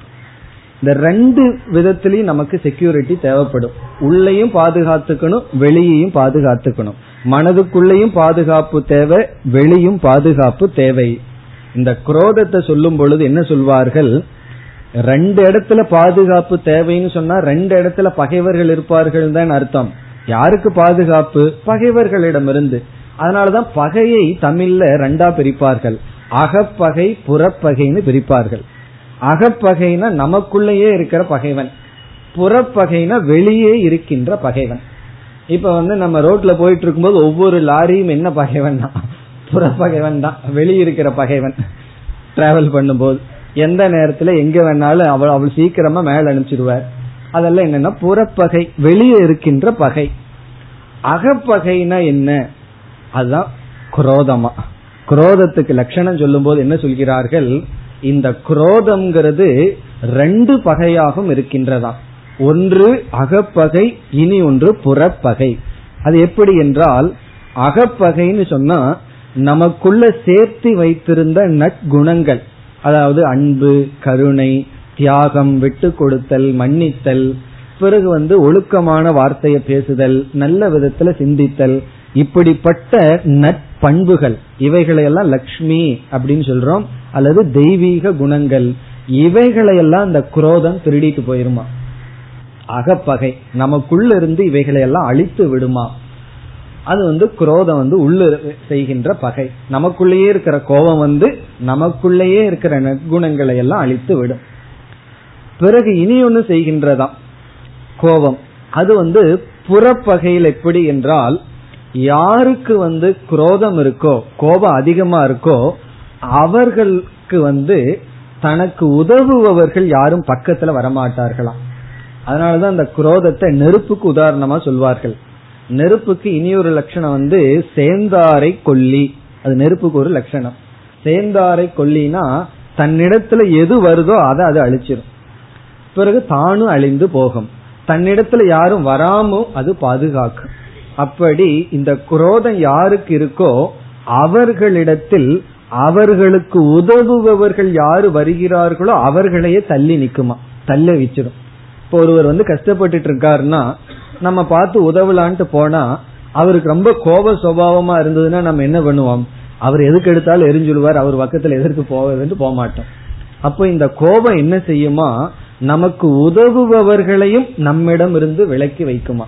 இந்த ரெண்டு விதத்திலையும் நமக்கு செக்யூரிட்டி தேவைப்படும். உள்ளையும் பாதுகாத்துக்கணும் வெளியையும் பாதுகாத்துக்கணும். மனதுக்குள்ளேயும் பாதுகாப்பு தேவை வெளியும் பாதுகாப்பு தேவை. இந்த குரோதத்தை சொல்லும் பொழுது என்ன சொல்வார்கள்? ரெண்டு இடத்துல பாதுகாப்பு தேவைன்னு சொன்னா ரெண்டு இடத்துல பகைவர்கள் இருப்பார்கள் தான் அர்த்தம். யாருக்கு பாதுகாப்பு? பகைவர்களிடமிருந்து. அதனாலதான் பகையை தமிழ்ல ரெண்டா பிரிப்பார்கள். அகப்பகை புறப்பகைன்னு பிரிப்பார்கள். அகப்பகைனா நமக்குள்ளேயே இருக்கிற பகைவன். புறப்பகைனா வெளியே இருக்கின்ற பகைவன். இப்ப வந்து நம்ம ரோட்ல போயிட்டு இருக்கும்போது ஒவ்வொரு லாரியும் என்ன பகைவன் புற புறப்பகைவன் தான். வெளியிருக்கிற பகைவன். டிராவல் பண்ணும்போது. எந்த நேரத்துல எங்க வேணாலும் அவள் அவள் சீக்கிரமா மேல அனுப்பிச்சிடுவார். அதெல்லாம் என்னன்னா புறப்பகை வெளியே இருக்கின்ற பகை. அகப்பகைனா என்ன? அதுதான் குரோதமா. குரோதத்துக்கு லட்சணம் சொல்லும் போது என்ன சொல்கிறார்கள்? இந்த குரோதம்ங்கிறது ரெண்டு பகையாகவும் இருக்கின்றதா? ஒன்று அகப்பகை இனி ஒன்று புறப்பகை. அது எப்படி என்றால் அகப்பகைன்னு சொன்னா நமக்குள்ள சேர்த்து வைத்திருந்த நற்குணங்கள். அதாவது அன்பு கருணை தியாகம் விட்டு கொடுத்தல் மன்னித்தல் பிறகு வந்து ஒழுக்கமான வார்த்தையை பேசுதல் நல்ல விதத்துல சிந்தித்தல் இப்படிப்பட்ட நட்பண்புகள் இவைகளையெல்லாம் லக்ஷ்மி அப்படின்னு சொல்றோம். அல்லது தெய்வீக குணங்கள். இவைகளையெல்லாம் அந்த குரோதம் திருடிட்டு போயிருமா? அகப்பகை. நமக்குள்ள இருந்து இவைகளை எல்லாம் அழித்து விடுமா? அது வந்து குரோதம் வந்து உள்ள செய்கின்ற பகை. நமக்குள்ளேயே இருக்கிற கோபம் வந்து நமக்குள்ளேயே இருக்கிற நற்குணங்களை எல்லாம் அழித்து விடும். பிறகு இனி ஒன்று செய்கின்றதாம். கோபம். அது வந்து புறப்பகையில் எப்படி என்றால் யாருக்கு வந்து குரோதம் இருக்கோ கோபம் அதிகமா இருக்கோ அவர்களுக்கு வந்து தனக்கு உதவுபவர்கள் யாரும் பக்கத்துல வரமாட்டார்களாம். அதனாலதான் அந்த குரோதத்தை நெருப்புக்கு உதாரணமா சொல்வார்கள். நெருப்புக்கு இனி ஒரு லட்சணம் வந்து சேந்தாரை கொல்லி. அது நெருப்புக்கு ஒரு லட்சணம். சேந்தாரை கொல்லினா தன்னிடத்துல எது வருதோ அதை அது அழிச்சிடும் பிறகு தானும் அழிந்து போகும். தன்னிடத்துல யாரும் வராமோ அது பாதுகாக்கும். அப்படி இந்த குரோதம் யாருக்கு இருக்கோ அவர்களிடத்தில் அவர்களுக்கு உதவுபவர்கள் யாரு வருகிறார்களோ அவர்களையே தள்ளி நிக்குமா. தள்ள வச்சிடும் இப்போ ஒருவர் வந்து கஷ்டப்பட்டுட்டு இருக்காருன்னா நம்ம பார்த்து உதவலான்ட்டு போனா அவருக்கு ரொம்ப கோப சுவாவமா இருந்ததுன்னா நம்ம என்ன பண்ணுவோம்? அவர் எதுக்கு எடுத்தாலும் எரிஞ்சுடுவார் அவர் பக்கத்துல எதற்கு போவதுன்னு போக மாட்டோம். அப்போ இந்த கோபம் என்ன செய்யுமா? நமக்கு உதவுபவர்களையும் நம்மிடம் இருந்து விலக்கி வைக்குமா?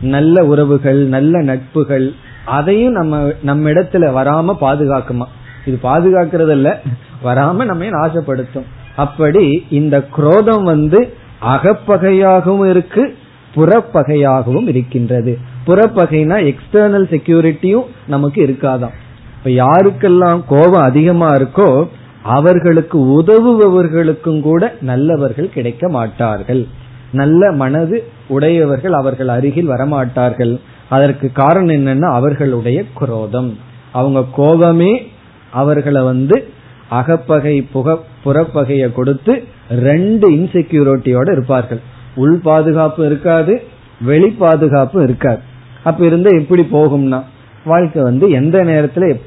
நல்ல உறவுகள் நல்ல நட்புகள் அதையும் நம்ம நம்ம இடத்துல வராம பாதுகாக்குமா? இது பாதுகாக்கிறது இல்ல வராம நம்ம ஆசைப்படுத்தும்? அப்படி இந்த குரோதம் வந்து அகப்பகையாகவும் இருக்கு புறப்பகையாகவும் இருக்கின்றது. புறப்பகைனா எக்ஸ்டர்னல் செக்யூரிட்டியும் நமக்கு இருக்காதான் இப்ப யாருக்கெல்லாம் கோபம் அதிகமா இருக்கோ அவர்களுக்கு உதவுபவர்களுக்கும் கூட நல்லவர்கள் கிடைக்க மாட்டார்கள். நல்ல மனது உடையவர்கள் அவர்கள் அருகில் வரமாட்டார்கள். அதற்கு காரணம் என்னன்னா அவர்களுடைய குரோதம். அவங்க கோபமே அவர்களை வந்து அகப்பகை புக புறப்பகையை கொடுத்து ரெண்டு இன்செக்யூரிட்டியோட இருப்பார்கள். உள் பாதுகாப்பு இருக்காது வெளி பாதுகாப்பு இருக்காது. அப்ப இருந்தா எப்படி போகும்னா வாழ்க்கை வந்து எந்த நேரத்துல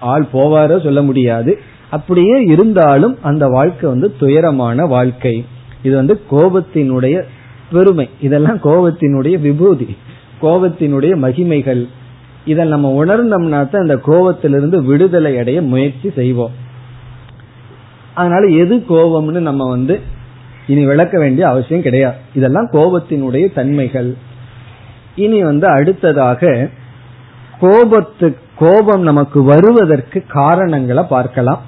ஆள் போவாரோ சொல்ல முடியாது. அப்படியே இருந்தாலும் அந்த வாழ்க்கை வந்து துயரமான வாழ்க்கை. இது வந்து கோபத்தினுடைய பெருமை. இதெல்லாம் கோபத்தினுடைய விபூதி கோபத்தினுடைய மகிமைகள். இதை நம்ம உணர்ந்தோம்னா தான் அந்த கோபத்திலிருந்து விடுதலை அடைய முயற்சி செய்வோம். அதனால எது கோபம்னு நம்ம வந்து இனி விளக்க வேண்டிய அவசியம் கிடையாது. இதெல்லாம் கோபத்தினுடைய தன்மைகள். இனி வந்து அடுத்ததாக கோபத்து கோபம் நமக்கு வருவதற்கு காரணங்களை பார்க்கலாம்.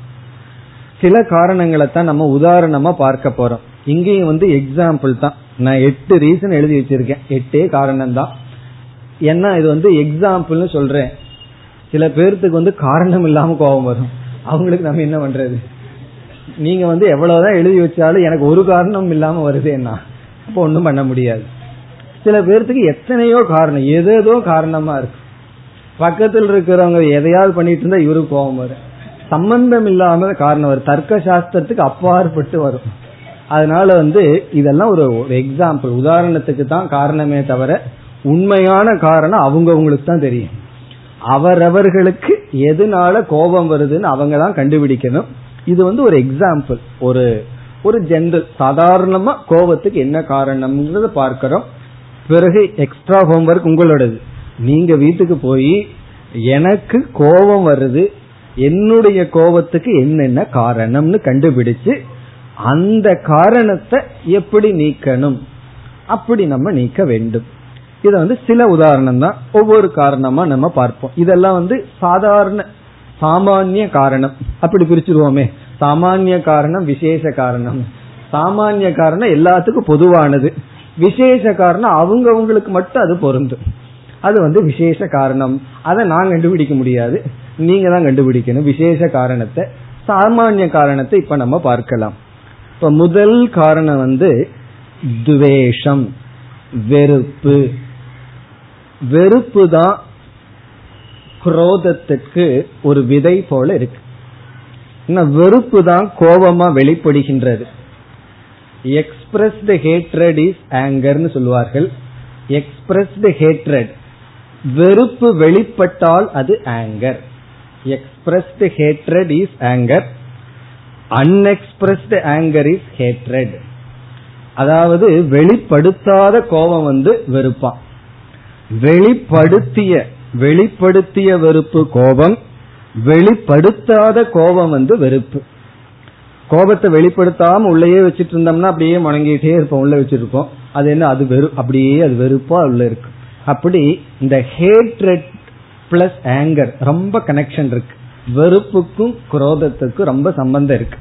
சில காரணங்களை தான் நம்ம உதாரணமா பார்க்க போறோம். இங்கேயும் வந்து எக்ஸாம்பிள் தான். நான் எட்டு ரீசன் எழுதி வச்சிருக்கேன். எட்டே காரணம் தான் ஏன்னா இது வந்து எக்ஸாம்பிள்னு சொல்றேன். சில பேர்த்துக்கு வந்து காரணம் இல்லாம கோபம் வரும். அவங்களுக்கு நம்ம என்ன பண்றது? நீங்க வந்து எவ்வளவுதான் எழுதி வச்சாலும் எனக்கு ஒரு காரணம் இல்லாம வருது என்ன? அப்போ ஒன்றும் பண்ண முடியாது. சில பேர்த்துக்கு எத்தனையோ காரணம் எதேதோ காரணமா இருக்கு. பக்கத்தில் இருக்கிறவங்க எதையாவது பண்ணிட்டு இருந்தா இவருக்கு கோபம் வரும். சம்பந்தம் இல்லாம காரணம் வரும். தர்க்க சாஸ்திரத்துக்கு அப்பாற்பட்டு வரும். அதனால வந்து இதெல்லாம் ஒரு எக்ஸாம்பிள் உதாரணத்துக்கு தான் காரணமே தவிர உண்மையான காரணம் அவங்கவுங்களுக்கு தான் தெரியும். அவரவர்களுக்கு எதனால கோபம் வருதுன்னு அவங்க தான் கண்டுபிடிக்கணும். இது வந்து ஒரு எக்ஸாம்பிள் ஒரு ஒரு ஜென்ரல் சாதாரணமா கோபத்துக்கு என்ன காரணம்ங்கிறத பார்க்கிறோம். பிறகு எக்ஸ்ட்ரா ஹோம்ஒர்க் உங்களோடது. நீங்க வீட்டுக்கு போய் எனக்கு கோபம் வருது. என்னுடைய கோபத்துக்கு என்னென்ன காரணம்னு கண்டுபிடிச்சு அந்த காரணத்தை எப்படி நீக்கணும்? அப்படி நம்ம நீக்க வேண்டும். இத வந்து சில உதாரணம் தான் ஒவ்வொரு காரணமா நம்ம பார்ப்போம். இதெல்லாம் வந்து சாதாரண சாமானிய காரணம். அப்படி பிரிச்சிருவோமே. சாமானிய காரணம் விசேஷ காரணம். சாமானிய காரணம் எல்லாத்துக்கும் பொதுவானது. விசேஷ காரணம் அவங்கவுங்களுக்கு மட்டும் அது பொருந்தும். அது வந்து விசேஷ காரணம். அதை நான் கண்டுபிடிக்க முடியாது. நீங்க தான் கண்டுபிடிக்கணும் விசேஷ காரணத்தை. சாமானிய காரணத்தை இப்ப நம்ம பார்க்கலாம். இப்ப முதல் காரணம் வந்து துவேஷம் வெறுப்பு. வெறுப்பு தான் குரோதத்துக்கு ஒரு விதை போல இருக்கு. வெறுப்பு தான் கோபமா வெளிப்படுகின்றது. எக்ஸ்பிரஸ்டு ஹேட்ரட் இஸ் ஆங்கர்னு சொல்லுவார்கள். எக்ஸ்பிரஸ்டு ஹேட்ரட் வெறுப்பு வெளிப்பட்டால் அது anger expressed hatred is anger unexpressed anger is hatred அதாவது வெளிப்படுத்தாத கோபம் வந்து வெறுப்பான் வெளிப்படுத்திய வெளிப்படுத்திய வெறுப்பு கோபம் வெளிப்படுத்தாத கோபம் வந்து வெறுப்பு. கோபத்தை வெளிப்படுத்தாம உள்ளேயே வச்சுட்டு இருந்தோம்னா அப்படியே முணங்கிட்டே இருப்போம் உள்ள வச்சிருப்போம். அது என்ன? அது வெறு அப்படியே அது வெறுப்பா உள்ள இருக்கு. அப்படி இந்த ஹேட்ரெட் பிளஸ் ஆங்கர் ரொம்ப கனெக்ஷன் இருக்கு. வெறுப்புக்கும் குரோதத்துக்கும் ரொம்ப சம்பந்தம் இருக்கு.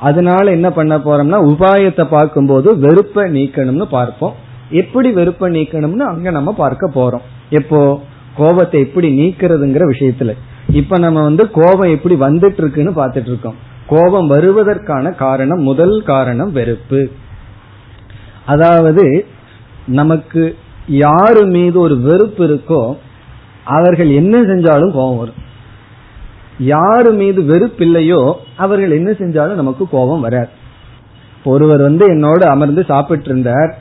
அதனால என்ன பண்ண போறோம்னா உபாயத்தை பார்க்கும்போது வெறுப்பை நீக்கணும்னு பார்ப்போம். எப்படி வெறுப்பை நீக்கணும்னு அங்க நம்ம பார்க்க போறோம். எப்போ? கோபத்தை எப்படி நீக்கிறதுங்கிற விஷயத்துல. இப்ப நம்ம வந்து கோபம் எப்படி வந்துட்டு இருக்குன்னு பாத்துட்டு இருக்கோம் கோபம் வருவதற்கான காரணம் முதல் காரணம் வெறுப்பு. அதாவது நமக்கு யாரு மீது ஒரு வெறுப்பு இருக்கோ அவர்கள் என்ன செஞ்சாலும் கோபம் வரும். யாரு மீது வெறுப்பு இல்லையோ அவர்கள் என்ன செஞ்சாலும் நமக்கு கோபம் வராது. ஒருவர் வந்து என்னோட அமர்ந்து சாப்பிட்டு இருந்தார்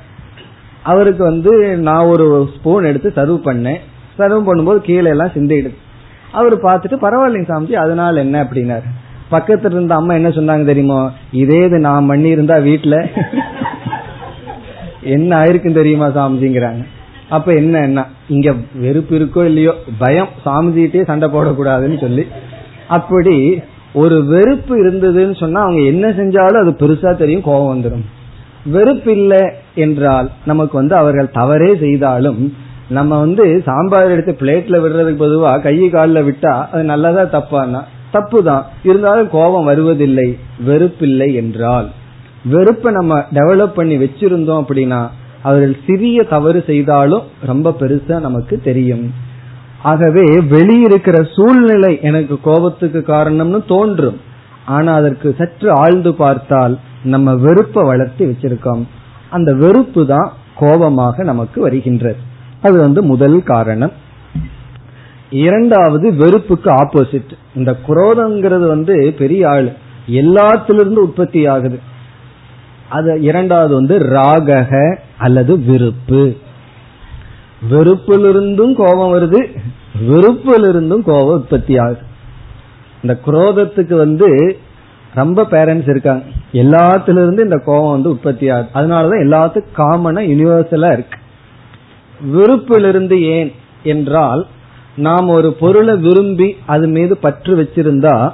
அவருக்கு வந்து நான் ஒரு ஸ்பூன் எடுத்து சர்வ் பண்ணேன். சர்வ் பண்ணும்போது கீழே எல்லாம் சிந்திடுது அவர் பார்த்துட்டு பரவாயில்லைங்க சாமிஜி அதனால என்ன? அப்படின்னாரு. பக்கத்துல இருந்த அம்மா என்ன சொன்னாங்க தெரியுமோ? இதே இது நான் பண்ணி இருந்தா வீட்டுல என்ன ஆயிருக்கும் தெரியுமா சாமிஜிங்கிறாங்க. அப்ப என்ன என்ன? இங்க வெறுப்பு இருக்கோ இல்லையோ? பயம். சாமிஜிட்டே சண்டை போடக்கூடாதுன்னு சொல்லி. அப்படி ஒரு வெறுப்பு இருந்ததுன்னு சொன்னா அவங்க என்ன செஞ்சாலும் அது பெருசா தெரியும் கோபம் வந்துடும் வெறுப்பு இல்லை என்றால் நமக்கு வந்து அவர்கள் தவறே செய்தாலும் நம்ம வந்து சாம்பார் எடுத்து பிளேட்ல விடுறதுக்கு பொதுவா கை காலில் விட்டா அது நல்லதா தப்பானா தப்பு தான் இருந்தாலும் கோபம் வருவதில்லை. வெறுப்பில்லை என்றால். வெறுப்பை நம்ம டெவலப் பண்ணி வச்சிருந்தோம் அப்படின்னா அவர்கள் சிறிய தவறு செய்தாலும் ரொம்ப பெருசா நமக்கு தெரியும். ஆகவே வெளியிருக்கிற சூழ்நிலை எனக்கு கோபத்துக்கு காரணம்னு தோன்றும். ஆனா அதற்கு சற்று ஆழ்ந்து பார்த்தால் நம்ம வெறுப்பை வளர்த்து வச்சிருக்கோம். அந்த வெறுப்பு தான் கோபமாக நமக்கு வருகின்றது. அது வந்து முதல் காரணம். இரண்டாவது வெறுப்புக்கு ஆப்போசிட் இந்த குரோதங்கிறது வந்து பெரிய ஆள். எல்லாத்திலிருந்து உற்பத்தி ஆகுது. அது இரண்டாவது வந்து ராகக அல்லது விருப்பு வெறுப்பிலிருந்தும் கோபம் வருது. வெறுப்பிலிருந்தும் கோபம் உற்பத்தி ஆகுது. இந்த குரோதத்துக்கு வந்து ரொம்ப பேரண்ட்ஸ் இருக்காங்க. எல்லாத்திலிருந்து இந்த கோபம் வந்து உற்பத்தி ஆகுது. அதனாலதான் எல்லாத்துக்கும் காமனா யூனிவர்சலா இருக்கு. விருப்பிலிருந்து ஏன் என்றால் நாம் ஒரு பொருளை விரும்பி அது மீது பற்று வச்சிருந்தா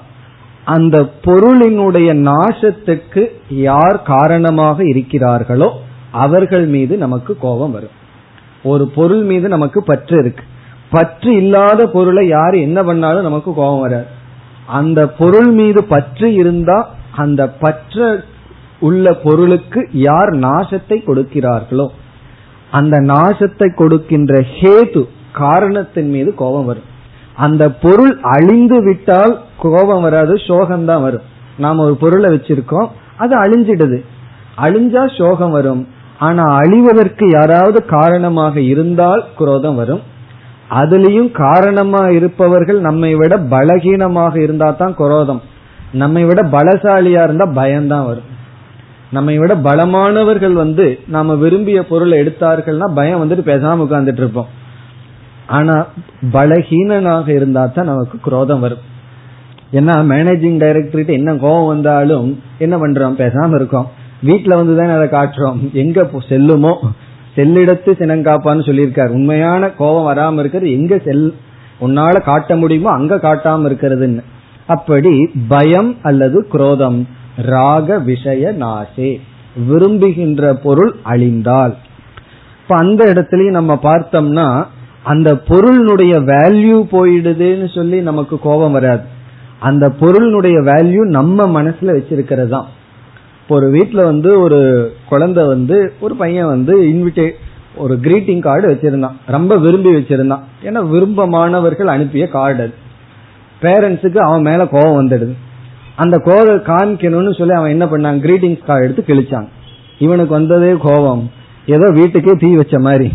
அந்த பொருளினுடைய நாசத்துக்கு யார் காரணமாக இருக்கிறார்களோ அவர்கள் மீது நமக்கு கோபம் வரும். ஒரு பொருள் மீது நமக்கு பற்று இருக்கு. பற்று இல்லாத பொருளை யார் என்ன பண்ணாலும் நமக்கு கோபம் வராது. அந்த பொருள் மீது பற்று இருந்தா அந்த பற்ற உள்ள பொருளுக்கு யார் நாசத்தை கொடுக்கிறார்களோ அந்த நாசத்தை கொடுக்கின்ற ஹேது காரணத்தின் மீது கோபம் வரும். அந்த பொருள் அழிந்து விட்டால் கோபம் வராது சோகம்தான் வரும். நாம் ஒரு பொருளை வச்சிருக்கோம் அது அழிஞ்சிடுது. அழிஞ்சா சோகம் வரும். ஆனா அழிவதற்கு யாராவது காரணமாக இருந்தால் குரோதம் வரும். அதுலயும் காரணமா இருப்பவர்கள் நம்மை விட பலகீனமாக இருந்தா தான் குரோதம். நம்மை விட பலசாலியா இருந்தா பயம்தான் வரும். நம்மை விட பலமானவர்கள் வந்து நாம விரும்பிய பொருளை எடுத்தார்கள்னா பயம் வந்துட்டு பேசாம உட்கார்ந்துட்டு இருப்போம். ஆனா பலஹீனனாக இருந்தா தான் நமக்கு குரோதம் வரும். ஏன்னா மேனேஜிங் டைரக்டர்கிட்ட என்ன கோபம் வந்தாலும் என்ன பண்றோம்? பேசாம இருக்கோம். வீட்டுல வந்துதான் அதை காட்டுறோம். எங்க செல்லுமோ? செல்லிடத்து சினங்காப்பான்னு சொல்லியிருக்காரு. உண்மையான கோபம் வராம இருக்கிறது எங்க செல் உன்னால காட்ட முடியுமோ அங்க காட்டாம இருக்கிறதுன்னு. அப்படி பயம் அல்லது குரோதம் ராக விஷய நாசே விரும்புகின்ற பொருள் அழிந்தால். இப்ப அந்த இடத்துலயும் நம்ம பார்த்தோம்னா அந்த பொருளினுடைய வேல்யூ போயிடுதுன்னு சொல்லி நமக்கு கோபம் வராது. அந்த பொருளினுடைய வேல்யூ நம்ம மனசுல வச்சிருக்கிறதா இப்போ ஒரு வீட்டுல வந்து ஒரு குழந்தை வந்து ஒரு பையன் வந்து இன்விடே ஒரு கிரீட்டிங் கார்டு வச்சிருந்தான். ரொம்ப விரும்பி வச்சிருந்தான். ஏன்னா விரும்பமானவர்கள் அனுப்பிய கார்டு அது. பேரண்ட்ஸுக்கு அவன் மேல கோபம் வந்துடுது. அந்த கோவை காமிக்கணும்னு சொல்லி அவன் என்ன பண்ணான்? கிரீட்டிங்ஸ் கார்டு எடுத்து கிழிச்சான். இவனுக்கு வந்ததே கோபம். ஏதோ வீட்டுக்கே தீ வச்ச மாதிரி.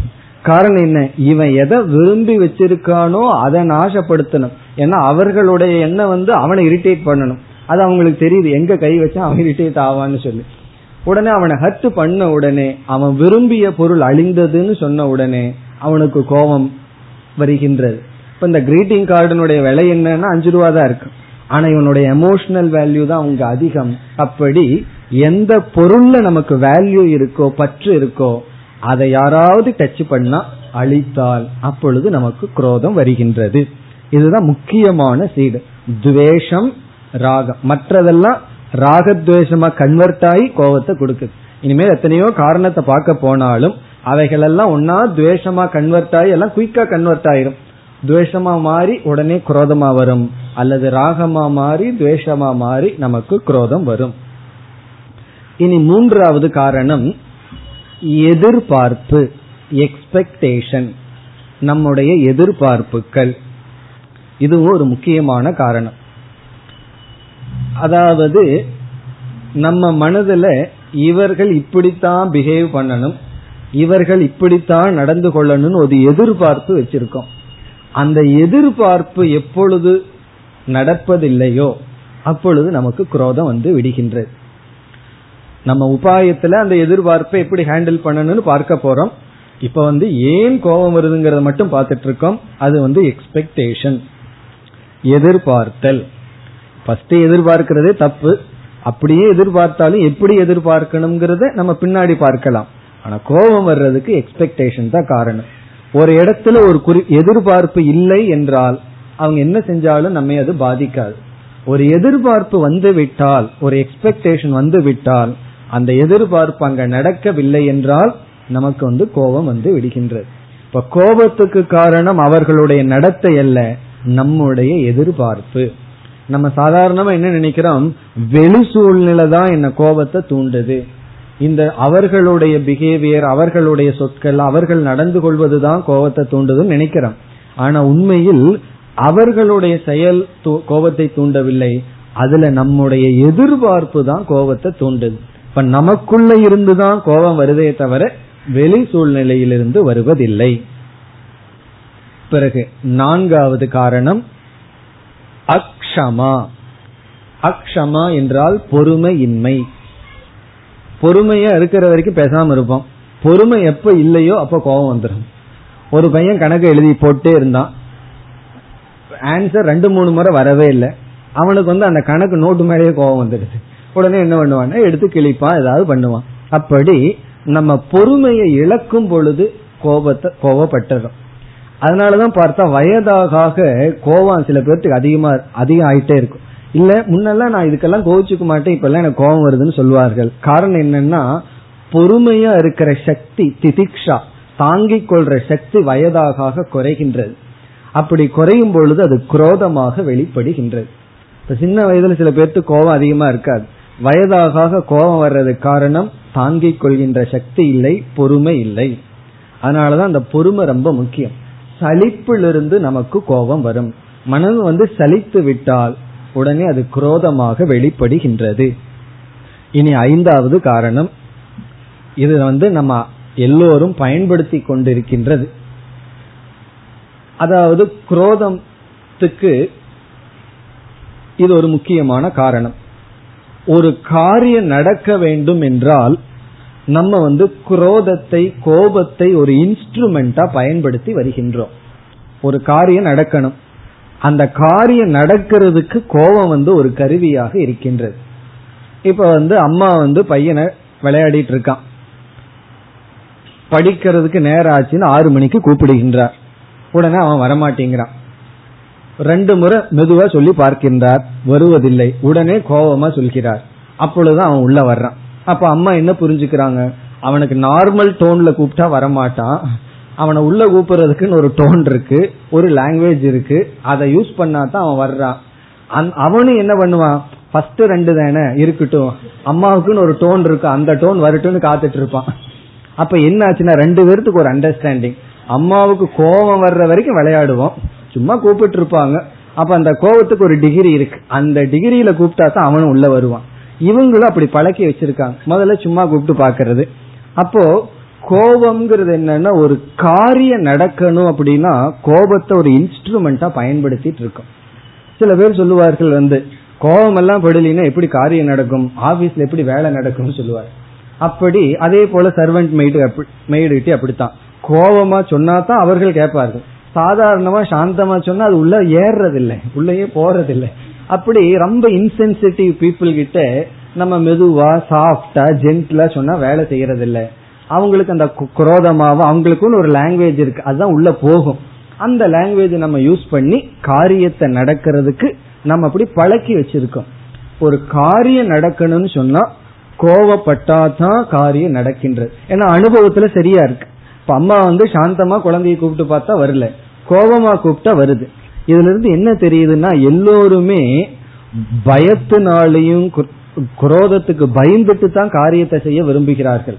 காரணம் என்ன? இவன் எதை விரும்பி வச்சிருக்கானோ அதை நாசப்படுத்தணும் ஏன்னா அவர்களுடைய எண்ணம் வந்து அவனை இரிட்டேட் பண்ணணும். அது அவங்களுக்கு தெரியுது. எங்க கை வச்சா அவன் இரிட்டேட் ஆவான்னு சொல்லி. உடனே அவனை ஹர்ட் பண்ண உடனே அவன் விரும்பிய பொருள் அழிந்ததுன்னு சொன்ன உடனே அவனுக்கு கோபம் வருகின்றது. இப்ப இந்த கிரீட்டிங் கார்டினுடைய விலை என்னன்னா அஞ்சு ரூபா தான் இருக்கு. ஆனா இவனுடைய எமோஷனல் வேல்யூ தான் அவங்க அதிகம். அப்படி எந்த பொருள்ல நமக்கு வேல்யூ இருக்கோ பற்று இருக்கோ அதை யாராவது டச் பண்ணா அழித்தால் அப்பொழுது நமக்கு குரோதம் வருகின்றது. இதுதான் முக்கியமான சீடு. துவேஷம் ராகம். மற்றதெல்லாம் ராகத்வேஷமா கன்வெர்ட் ஆகி கோபத்தை கொடுக்குது. இனிமேல் எத்தனையோ காரணத்தை பார்க்க போனாலும் அவைகளெல்லாம் ஒன்னா துவேஷமா கன்வெர்ட் ஆகி எல்லாம் குயிக்கா கன்வெர்ட் ஆயிரும். துவேஷமா மாறி உடனே குரோதமா வரும். அல்லது ராகமா மாறி துவேஷமா மாறி நமக்கு குரோதம் வரும். இனி மூன்றாவது காரணம் எதிர்பார்ப்பு எக்ஸ்பெக்டேஷன் நம்முடைய எதிர்பார்ப்புகள். இதுவும் ஒரு முக்கியமான காரணம். அதாவது நம்ம மனதில் இவர்கள் இப்படித்தான் பிஹேவ் பண்ணணும் இவர்கள் இப்படித்தான் நடந்து கொள்ளணும்னு ஒரு எதிர்பார்ப்பு வச்சிருக்கோம். அந்த எதிர்பார்ப்பு எப்பொழுது நடப்பதில்லையோ அப்பொழுது நமக்கு குரோதம் வந்து விடுகின்றது. நம்ம உபாயத்துல அந்த எதிர்பார்ப்பை எப்படி ஹேண்டில் பண்ணணும்னு பார்க்க போறோம். இப்ப வந்து ஏன் கோபம் வருதுங்கிறத மட்டும் பார்த்துட்டு இருக்கோம் அது வந்து எக்ஸ்பெக்டேஷன் எதிர்பார்த்தல். ஃபர்ஸ்ட் எதிர்பார்க்கிறதே தப்பு. அப்படியே எதிர்பார்த்தாலும் எப்படி எதிர்பார்க்கணுங்கிறத நம்ம பின்னாடி பார்க்கலாம். ஆனா கோபம் வர்றதுக்கு எக்ஸ்பெக்டேஷன் தான் காரணம். ஒரு இடத்துல ஒரு குறி எதிர்பார்ப்பு இல்லை என்றால் அவங்க என்ன செஞ்சாலும் நம்மை அது பாதிக்காது. ஒரு எதிர்பார்ப்பு வந்து விட்டால் ஒரு எக்ஸ்பெக்டேஷன் வந்து விட்டால் அந்த எதிர்பார்ப்பு அங்க நடக்கவில்லை என்றால் நமக்கு வந்து கோபம் வந்து விடுகின்றது. இப்ப கோபத்துக்கு காரணம் அவர்களுடைய நடத்தை அல்ல நம்முடைய எதிர்பார்ப்பு. நம்ம சாதாரணமா என்ன நினைக்கிறோம்? வெளி சூழ்நிலை தான் என்ன கோபத்தை தூண்டுது. இந்த அவர்களுடைய பிஹேவியர் அவர்களுடைய சொற்கள் அவர்கள் நடந்து கொள்வதுதான் கோபத்தை தூண்டுதுன்னு நினைக்கிறோம். ஆனா உண்மையில் அவர்களுடைய செயல் கோபத்தை தூண்டவில்லை. அதுல நம்முடைய எதிர்பார்ப்பு தான் கோபத்தை தூண்டுது. இப்ப நமக்குள்ள இருந்துதான் கோபம் வருதே தவிர வெளி சூழ்நிலையிலிருந்து வருவதில்லை. பிறகு நான்காவது காரணம் அக்ஷமா. அக்ஷமா என்றால் பொறுமையின்மை. பொறுமையா இருக்கிற வரைக்கும் பேசாம இருப்போம். பொறுமை எப்ப இல்லையோ அப்ப கோபம் வந்துடும் ஒரு பையன் கணக்கு எழுதி போட்டே இருந்தான். ஆன்சர் ரெண்டு மூணு முறை வரவே இல்லை. அவனுக்கு வந்து அந்த கணக்கு நோட்டு மேலேயே கோபம் வந்துடுது. உடனே என்ன பண்ணுவான் எடுத்து கிழிப்பான் ஏதாவது பண்ணுவான். அப்படி நம்ம பொறுமையை இழக்கும் பொழுது கோபத்தை கோபப்பட்டுறோம். அதனாலதான் பார்த்தா வயதாக கோபம் சில பேர்த்துக்கு அதிகமா அதிகம் ஆயிட்டே இருக்கும். இல்ல முன்னெல்லாம் நான் இதுக்கெல்லாம் கோவிச்சுக்க மாட்டேன் இப்ப எல்லாம் எனக்கு கோபம் வருதுன்னு சொல்லுவார்கள். காரணம் என்னன்னா பொறுமையா இருக்கிற சக்தி திதிக்ஷா தாங்கிக் கொள்ற சக்தி வயதாக குறைகின்றது. அப்படி குறையும் பொழுது அது குரோதமாக வெளிப்படுகின்றது. இப்ப சின்ன வயதுல சில பேர்த்து கோபம் அதிகமா இருக்காது. வயதாக கோபம் வர்றதுக்கு காரணம் தாங்கிக் கொள்கின்ற சக்தி இல்லை பொறுமை இல்லை. அதனாலதான் அந்த பொறுமை ரொம்ப முக்கியம். சலிப்பிலிருந்து நமக்கு கோபம் வரும். மனம் வந்து சலித்து விட்டால் உடனே அது குரோதமாக வெளிப்படுகின்றது. இனி ஐந்தாவது காரணம் இது வந்து நம்ம எல்லோரும் பயன்படுத்தி கொண்டிருக்கின்றது. அதாவது குரோதத்துக்கு இது ஒரு முக்கியமான காரணம். ஒரு காரியம் நடக்க வேண்டும் என்றால் நம்ம வந்து குரோதத்தை கோபத்தை ஒரு இன்ஸ்ட்ருமெண்டா பயன்படுத்தி வருகின்றோம். ஒரு காரியம் நடக்கணும். அந்த காரியம் நடக்கிறதுக்கு கோபம் வந்து ஒரு கருவியாக இருக்கின்றது. இப்ப வந்து அம்மா வந்து பையனை விளையாடிட்டு இருக்கான். படிக்கிறதுக்கு நேரம் ஆச்சுன்னு ஆறு மணிக்கு கூப்பிடுகின்றார். உடனே அவன் வரமாட்டேங்கிறான். ரெண்டு முறை மெதுவா சொல்லி பார்க்கின்றார். வருவதில்லை. உடனே கோபமா சொல்கிறார். அப்பொழுது அவன் உள்ள வர்றான். அப்ப அம்மா என்ன புரிஞ்சுக்கிறாங்க? அவனுக்கு நார்மல் டோன்ல கூப்பிட்டா வரமாட்டான். அவனை உள்ள கூப்பிடுறதுக்குன்னு ஒரு டோன் இருக்கு ஒரு லாங்குவேஜ் இருக்கு அதை யூஸ் பண்ணா தான் அவன் வர்றான் அவனும் என்ன பண்ணுவான்? ஃபர்ஸ்ட் ரெண்டு தானே இருக்கட்டும். அம்மாவுக்குன்னு ஒரு டோன் இருக்கு அந்த டோன் வரட்டும்னு காத்துட்டு இருப்பான் அப்ப என்ன ஆச்சுன்னா ரெண்டு பேர்த்துக்கு ஒரு அண்டர்ஸ்டாண்டிங் அம்மாவுக்கு கோபம் வர்ற வரைக்கும் விளையாடுவோம். சும்மா கூப்பிட்டு இருப்பாங்க அப்ப அந்த கோபத்துக்கு ஒரு டிகிரி இருக்கு. அந்த டிகிரியில கூப்பிட்டா தான் அவனும் உள்ள வருவான். இவங்களும் அப்படி பழக்கி வச்சிருக்காங்க. முதல்ல சும்மா கூப்பிட்டு பாக்குறது அப்போ கோபம்ங்கிறது என்னன்னா ஒரு காரியம் நடக்கணும் அப்படின்னா கோபத்தை ஒரு இன்ஸ்ட்ருமெண்டா பயன்படுத்திட்டு இருக்கோம். சில பேர் சொல்லுவார்கள் வந்து கோபம் எல்லாம் படலினா எப்படி காரியம் நடக்கும்? ஆபீஸ்ல எப்படி வேலை நடக்கும்னு சொல்லுவார். அப்படி அதே போல சர்வெண்ட் மெய்டு மெய்டுகிட்டே அப்படித்தான். கோபமா சொன்னா தான் அவர்கள் கேட்பார்கள். சாதாரணமா சாந்தமா சொன்னா அது உள்ள ஏறதில்லை உள்ளயே போறதில்லை. அப்படி ரொம்ப இன்சென்சிட்டிவ் பீப்புள் கிட்ட நம்ம மெதுவா சாஃப்டா ஜென்டிலா சொன்னா வேலை செய்யறதில்லை. அவங்களுக்கு அந்த குரோதமாவும் அவங்களுக்குன்னு ஒரு லாங்குவேஜ் இருக்கு. அதுதான் உள்ள போகும். அந்த லாங்குவேஜ் நம்ம யூஸ் பண்ணி காரியத்தை நடக்கிறதுக்கு நம்ம அப்படி பழக்கி வச்சிருக்கோம். ஒரு காரியம் நடக்கணும்னு சொன்னா கோவப்பட்டாதான் காரியம் நடக்கின்றது. ஏன்னா அனுபவத்துல சரியா இருக்கு. இப்ப அம்மா வந்து சாந்தமா குழந்தைய கூப்பிட்டு பார்த்தா வரல. கோபமா கூப்பிட்டா வருது. இதுல இருந்து என்ன தெரியுதுன்னா எல்லோருமே பயத்தினாலையும் குரோதத்துக்கு பயந்துட்டு தான் காரியத்தை செய்ய விரும்புகிறார்கள்.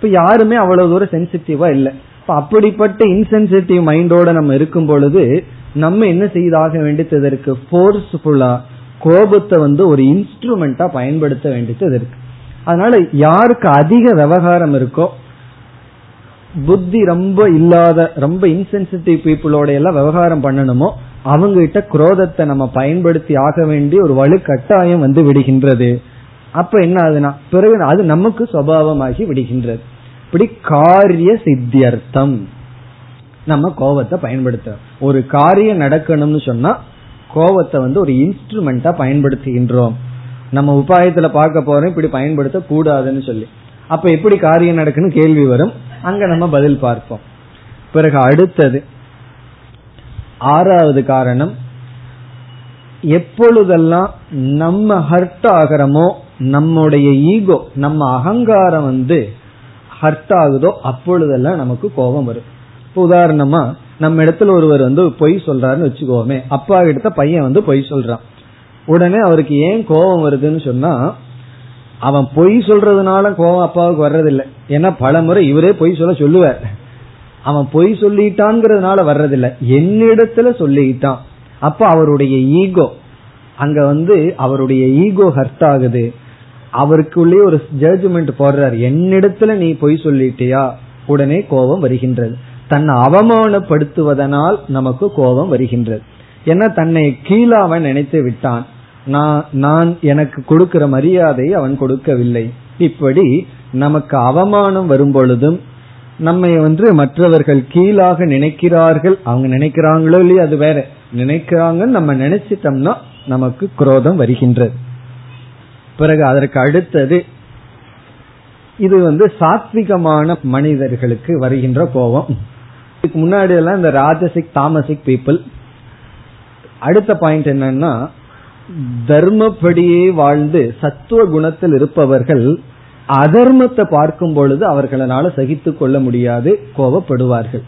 இப்ப யாருமே அவ்வளவு தூரம் சென்சிட்டிவா இல்லை. இப்ப அப்படிப்பட்ட இன்சென்சிட்டிவ் மைண்டோட நம்ம இருக்கும் பொழுது நம்ம என்ன செய்தாக வேண்டியது இருக்கு? போர்ஸ்ஃபுல்லா கோபத்தை வந்து ஒரு இன்ஸ்ட்ருமெண்டா பயன்படுத்த வேண்டியது இருக்கு. அதனால யாருக்கு அதிக விவகாரம் இருக்கோ புத்தி ரொம்ப இல்லாத ரொம்ப இன்சென்சிட்டிவ் பீப்புளோட எல்லாம் விவகாரம் பண்ணணுமோ அவங்க கிட்ட குரோதத்தை நம்ம பயன்படுத்தி ஆக வேண்டிய ஒரு வலு கட்டாயம் வந்து விடுகின்றது. அப்ப என்ன ஆகுதுன்னா பிறகு அது நமக்கு சுவாவமாகி விடுகின்றது. இப்படி காரிய சித்தியர்த்தம். நம்ம கோபத்தை பயன்படுத்த ஒரு காரியம் நடக்கணும்னு சொன்னா கோபத்தை வந்து ஒரு இன்ஸ்ட்ருமெண்டா பயன்படுத்துகின்றோம். நம்ம உபாயத்துல பார்க்க போறோம் இப்படி பயன்படுத்த கூடாதுன்னு சொல்லி. அப்ப எப்படி காரியம் நடக்குன்னு கேள்வி வரும். அங்க நம்ம பதில் பார்ப்போம். பிறகு அடுத்தது ஆறாவது காரணம் எப்பொழுதெல்லாம் நம்ம ஹர்ட் ஆகிறோமோ நம்முடைய ஈகோ நம்ம அகங்காரம் வந்து ஹர்ட் ஆகுதோ அப்பொழுதெல்லாம் நமக்கு கோபம் வரும். இப்போ உதாரணமா நம்ம இடத்துல ஒருவர் வந்து பொய் சொல்றாருன்னு வச்சுக்கோமே அப்பா கிட்ட பையன் வந்து பொய் சொல்றான். உடனே அவருக்கு ஏன் கோபம் வருதுன்னு சொன்னா அவன் பொய் சொல்றதுனால கோபம் அப்பாவுக்கு வர்றதில்லை. ஏன்னா பல முறை இவரே பொய் சொல்ல சொல்லுவார். அவன் பொய் சொல்லிட்டான்ங்கிறதுனால வர்றதில்லை. என்னிடத்துல சொல்லிட்டான். அப்ப அவருடைய ஈகோ அங்க வந்து அவருடைய ஈகோ ஹர்ட் ஆகுது. அவருக்குள்ளே ஒரு ஜட்ஜ்மெண்ட் போடுறார். என்னிடத்துல நீ பொய் சொல்லிட்டியா? உடனே கோபம் வருகின்றது. தன்னை அவமானப்படுத்துவதனால் நமக்கு கோபம் வருகின்றது. ஏன்னா தன்னை கீழே அவன் நினைத்து விட்டான். நான் நான் எனக்கு கொடுக்கிற மரியாதையை அவன் கொடுக்கவில்லை. இப்படி நமக்கு அவமானம் வரும் பொழுதும் நம்மை வந்து மற்றவர்கள் கீழாக நினைக்கிறார்கள். அவங்க நினைக்கிறாங்களோ இல்லையோ அது வேற. நினைக்கிறாங்கன்னு நம்ம நினைச்சிட்டோம்னா நமக்கு குரோதம் வருகின்றது. பிறகு அதற்கு அடுத்தது இது வந்து சாத்விகமான மனிதர்களுக்கு வருகின்ற கோபம். இதுக்கு முன்னாடி எல்லாம் இந்த ராஜசிக் தாமசிக் பீப்புள் அடுத்த பாயிண்ட் என்னன்னா தர்மப்படியே வாழ்ந்து சத்துவ குணத்தில் இருப்பவர்கள் அதர்மத்தை பார்க்கும் பொழுது அவர்களால சகித்து கொள்ள முடியாது கோபப்படுவார்கள்.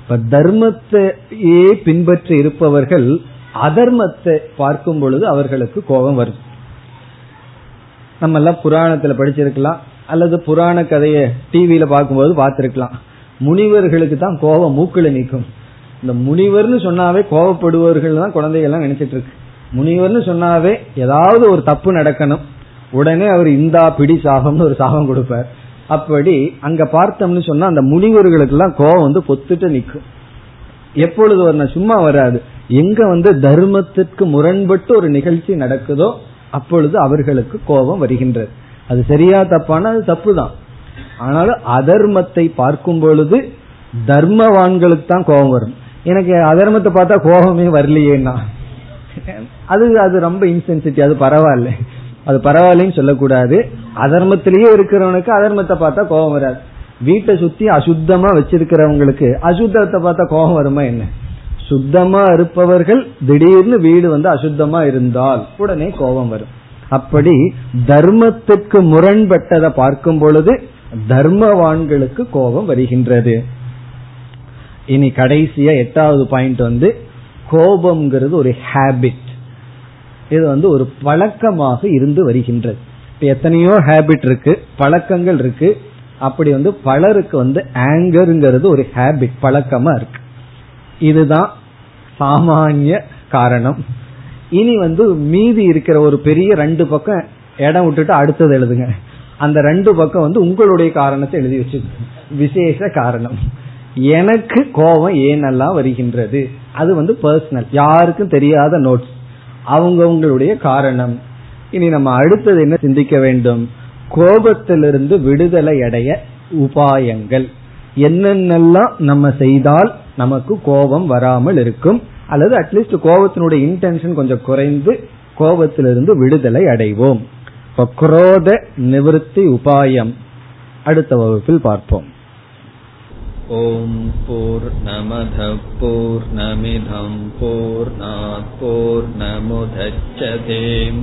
இப்ப தர்மத்தையே பின்பற்றி இருப்பவர்கள் அதர்மத்தை பார்க்கும் பொழுது அவர்களுக்கு கோபம் வரும். நம்ம எல்லாம் புராணத்துல படிச்சிருக்கலாம் அல்லது புராண கதையை டிவியில பார்க்கும்போது பார்த்திருக்கலாம். முனிவர்களுக்கு தான் கோபம் மூக்குல நிற்கும். இந்த முனிவர்னு சொன்னாவே கோபப்படுவர்கள் தான் குழந்தைகள்லாம் நினைச்சிட்டு இருக்கு. முனிவர்னு சொன்னாவே ஏதாவது ஒரு தப்பு நடக்கணும் உடனே அவர் இந்தா பிடி சாபம்னு ஒரு சாபம் கொடுப்பார். அப்படி அங்க பார்த்தோம்னு சொன்னா அந்த முனிவர்களுக்கு எல்லாம் கோபம் வந்து பொத்துட்டு நிற்கும். எப்பொழுது வரணும் சும்மா வராது எங்க வந்து தர்மத்திற்கு முரண்பட்டு ஒரு நிகழ்ச்சி நடக்குதோ அப்பொழுது அவர்களுக்கு கோபம் வருகின்றது. அது சரியா தப்பான? அது தப்பு தான் ஆனாலும் அதர்மத்தை பார்க்கும் பொழுது தர்மவான்களுக்கு தான் கோபம் வரும். எனக்கு அதர்மத்தை பார்த்தா கோபமே வரலையேன்னா? அது அது ரொம்ப இன்சென்சிட்டி அது பரவாயில்ல. அது பரவாயில்லன்னு சொல்லக்கூடாது. அதர்மத்திலேயே இருக்கிறவனுக்கு அதர்மத்தை பார்த்தா கோபம் வராது. வீட்டை சுத்தி அசுத்தமா வச்சிருக்கிறவங்களுக்கு அசுத்தத்தை பார்த்தா கோபம் வருமா என்ன? சுத்தமா இருப்பவர்கள் திடீர்னு வீடு வந்து அசுத்தமா இருந்தால் உடனே கோபம் வரும். அப்படி தர்மத்துக்கு முரண்பட்டதை பார்க்கும் பொழுது தர்மவான்களுக்கு கோபம் வருகின்றது. இனி கடைசியா எட்டாவது பாயிண்ட் வந்து கோபம்ங்கிறது ஒரு ஹேபிட் இது வந்து ஒரு பழக்கமாக இருந்து வருகின்றது. இப்ப எத்தனையோ ஹேபிட் இருக்கு பழக்கங்கள் இருக்கு. அப்படி வந்து பலருக்கு வந்து ஆங்கருங்கிறது ஒரு ஹேபிட் பழக்கமா இருக்கு. இதுதான் சாமானிய காரணம். இனி வந்து மீதி இருக்கிற ஒரு பெரிய ரெண்டு பக்கம் இடம் விட்டுட்டு அடுத்தது எழுதுங்க. அந்த ரெண்டு பக்கம் வந்து உங்களுடைய காரணத்தை எழுதி வச்சு விசேஷ காரணம். எனக்கு கோபம் ஏனெல்லாம் வருகின்றது. அது வந்து பர்சனல் யாருக்கும் தெரியாத நோட்ஸ் அவங்கவுங்களுடைய காரணம். இனி நம்ம அடுத்தது என்ன சிந்திக்க வேண்டும்? கோபத்திலிருந்து விடுதலை அடைய உபாயங்கள். என்னென்னலாம் நம்ம செய்தால் நமக்கு கோபம் வராமல் இருக்கும்? அல்லது அட்லீஸ்ட் கோபத்தினுடைய இன்டென்ஷன் கொஞ்சம் குறைந்து கோபத்திலிருந்து விடுதலை அடைவோம். இப்ப குரோத நிவர்த்தி உபாயம். அடுத்த வகுப்பில் பார்ப்போம். ஓம் போர் நமத போர் நமிதம் போர் போர் நமுதச்சதேம்